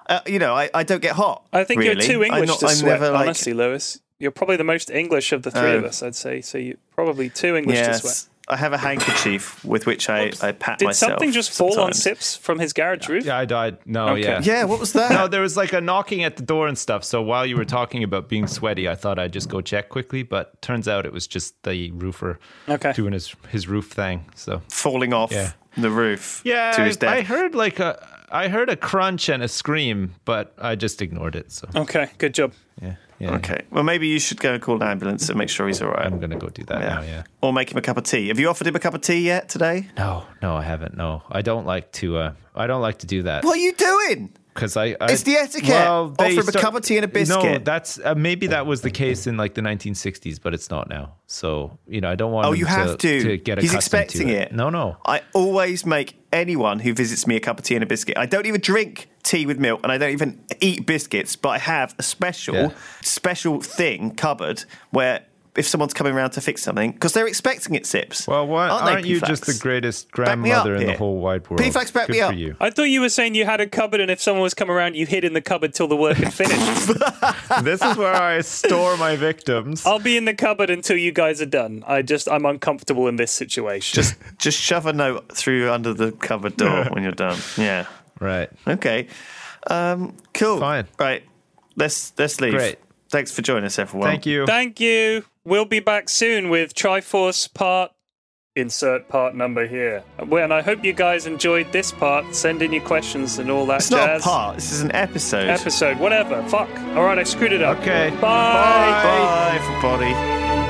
uh, you know, I, I don't get hot. I think really. you're too I'm English not- to I'm sweat. never, like- honestly, Lewis, you're probably the most English of the three of Oh. us. I'd say. So you're probably too English to sweat. Yes, I have a handkerchief with which I, I pat Did myself. something just fall on. Sips from his garage roof? Yeah, I died. No, Okay. yeah. Yeah, what was that? No, there was like a knocking at the door and stuff. So while you were talking about being sweaty, I thought I'd just go check quickly, but turns out it was just the roofer Okay. doing his his roof thing. So falling off Yeah. the roof yeah, to his I, I heard like a I heard a crunch and a scream, but I just ignored it. So Okay, good job. yeah, yeah. Okay. Well, maybe you should go and call an ambulance and make sure he's all right. I'm gonna go do that now. Yeah. Or make him a cup of tea. Have you offered him a cup of tea yet today? No, no, I haven't. No, I don't like to. Uh, I don't like to do that. What are you doing? because I, I It's the etiquette. Well, Offer him a cup of tea and a biscuit. No, that's uh, maybe that was the case in like the 1960s, but it's not now. So you know, I don't want. Oh, you have to. to get He's expecting to it. No, no. I always make anyone who visits me a cup of tea and a biscuit. I don't even drink tea with milk and I don't even eat biscuits, but I have a special, Yeah. special thing cupboard where if someone's coming around to fix something because they're expecting it. Sips. Well, why Aren't aren't you just the greatest Back me up grandmother in the whole wide world? P-Flax, back Good me for up. you. I thought you were saying you had a cupboard, and if someone was coming around, you hid in the cupboard till the work had finished. (laughs) this is where I store my victims. I'll be in the cupboard until you guys are done. I just I'm uncomfortable in this situation. Just just shove a note through under the cupboard door (laughs) when you're done. Yeah. Right. Okay. Um, cool. Fine. Right. Let's let's leave. Great. Thanks for joining us, everyone. Thank you. Thank you. We'll be back soon with Triforce part. Insert part number here. Well, and I hope you guys enjoyed this part. Send in your questions and all that It's not a jazz. part. This is an episode. Episode, whatever. Fuck. All right, I screwed it up. Okay. Bye. Bye, everybody.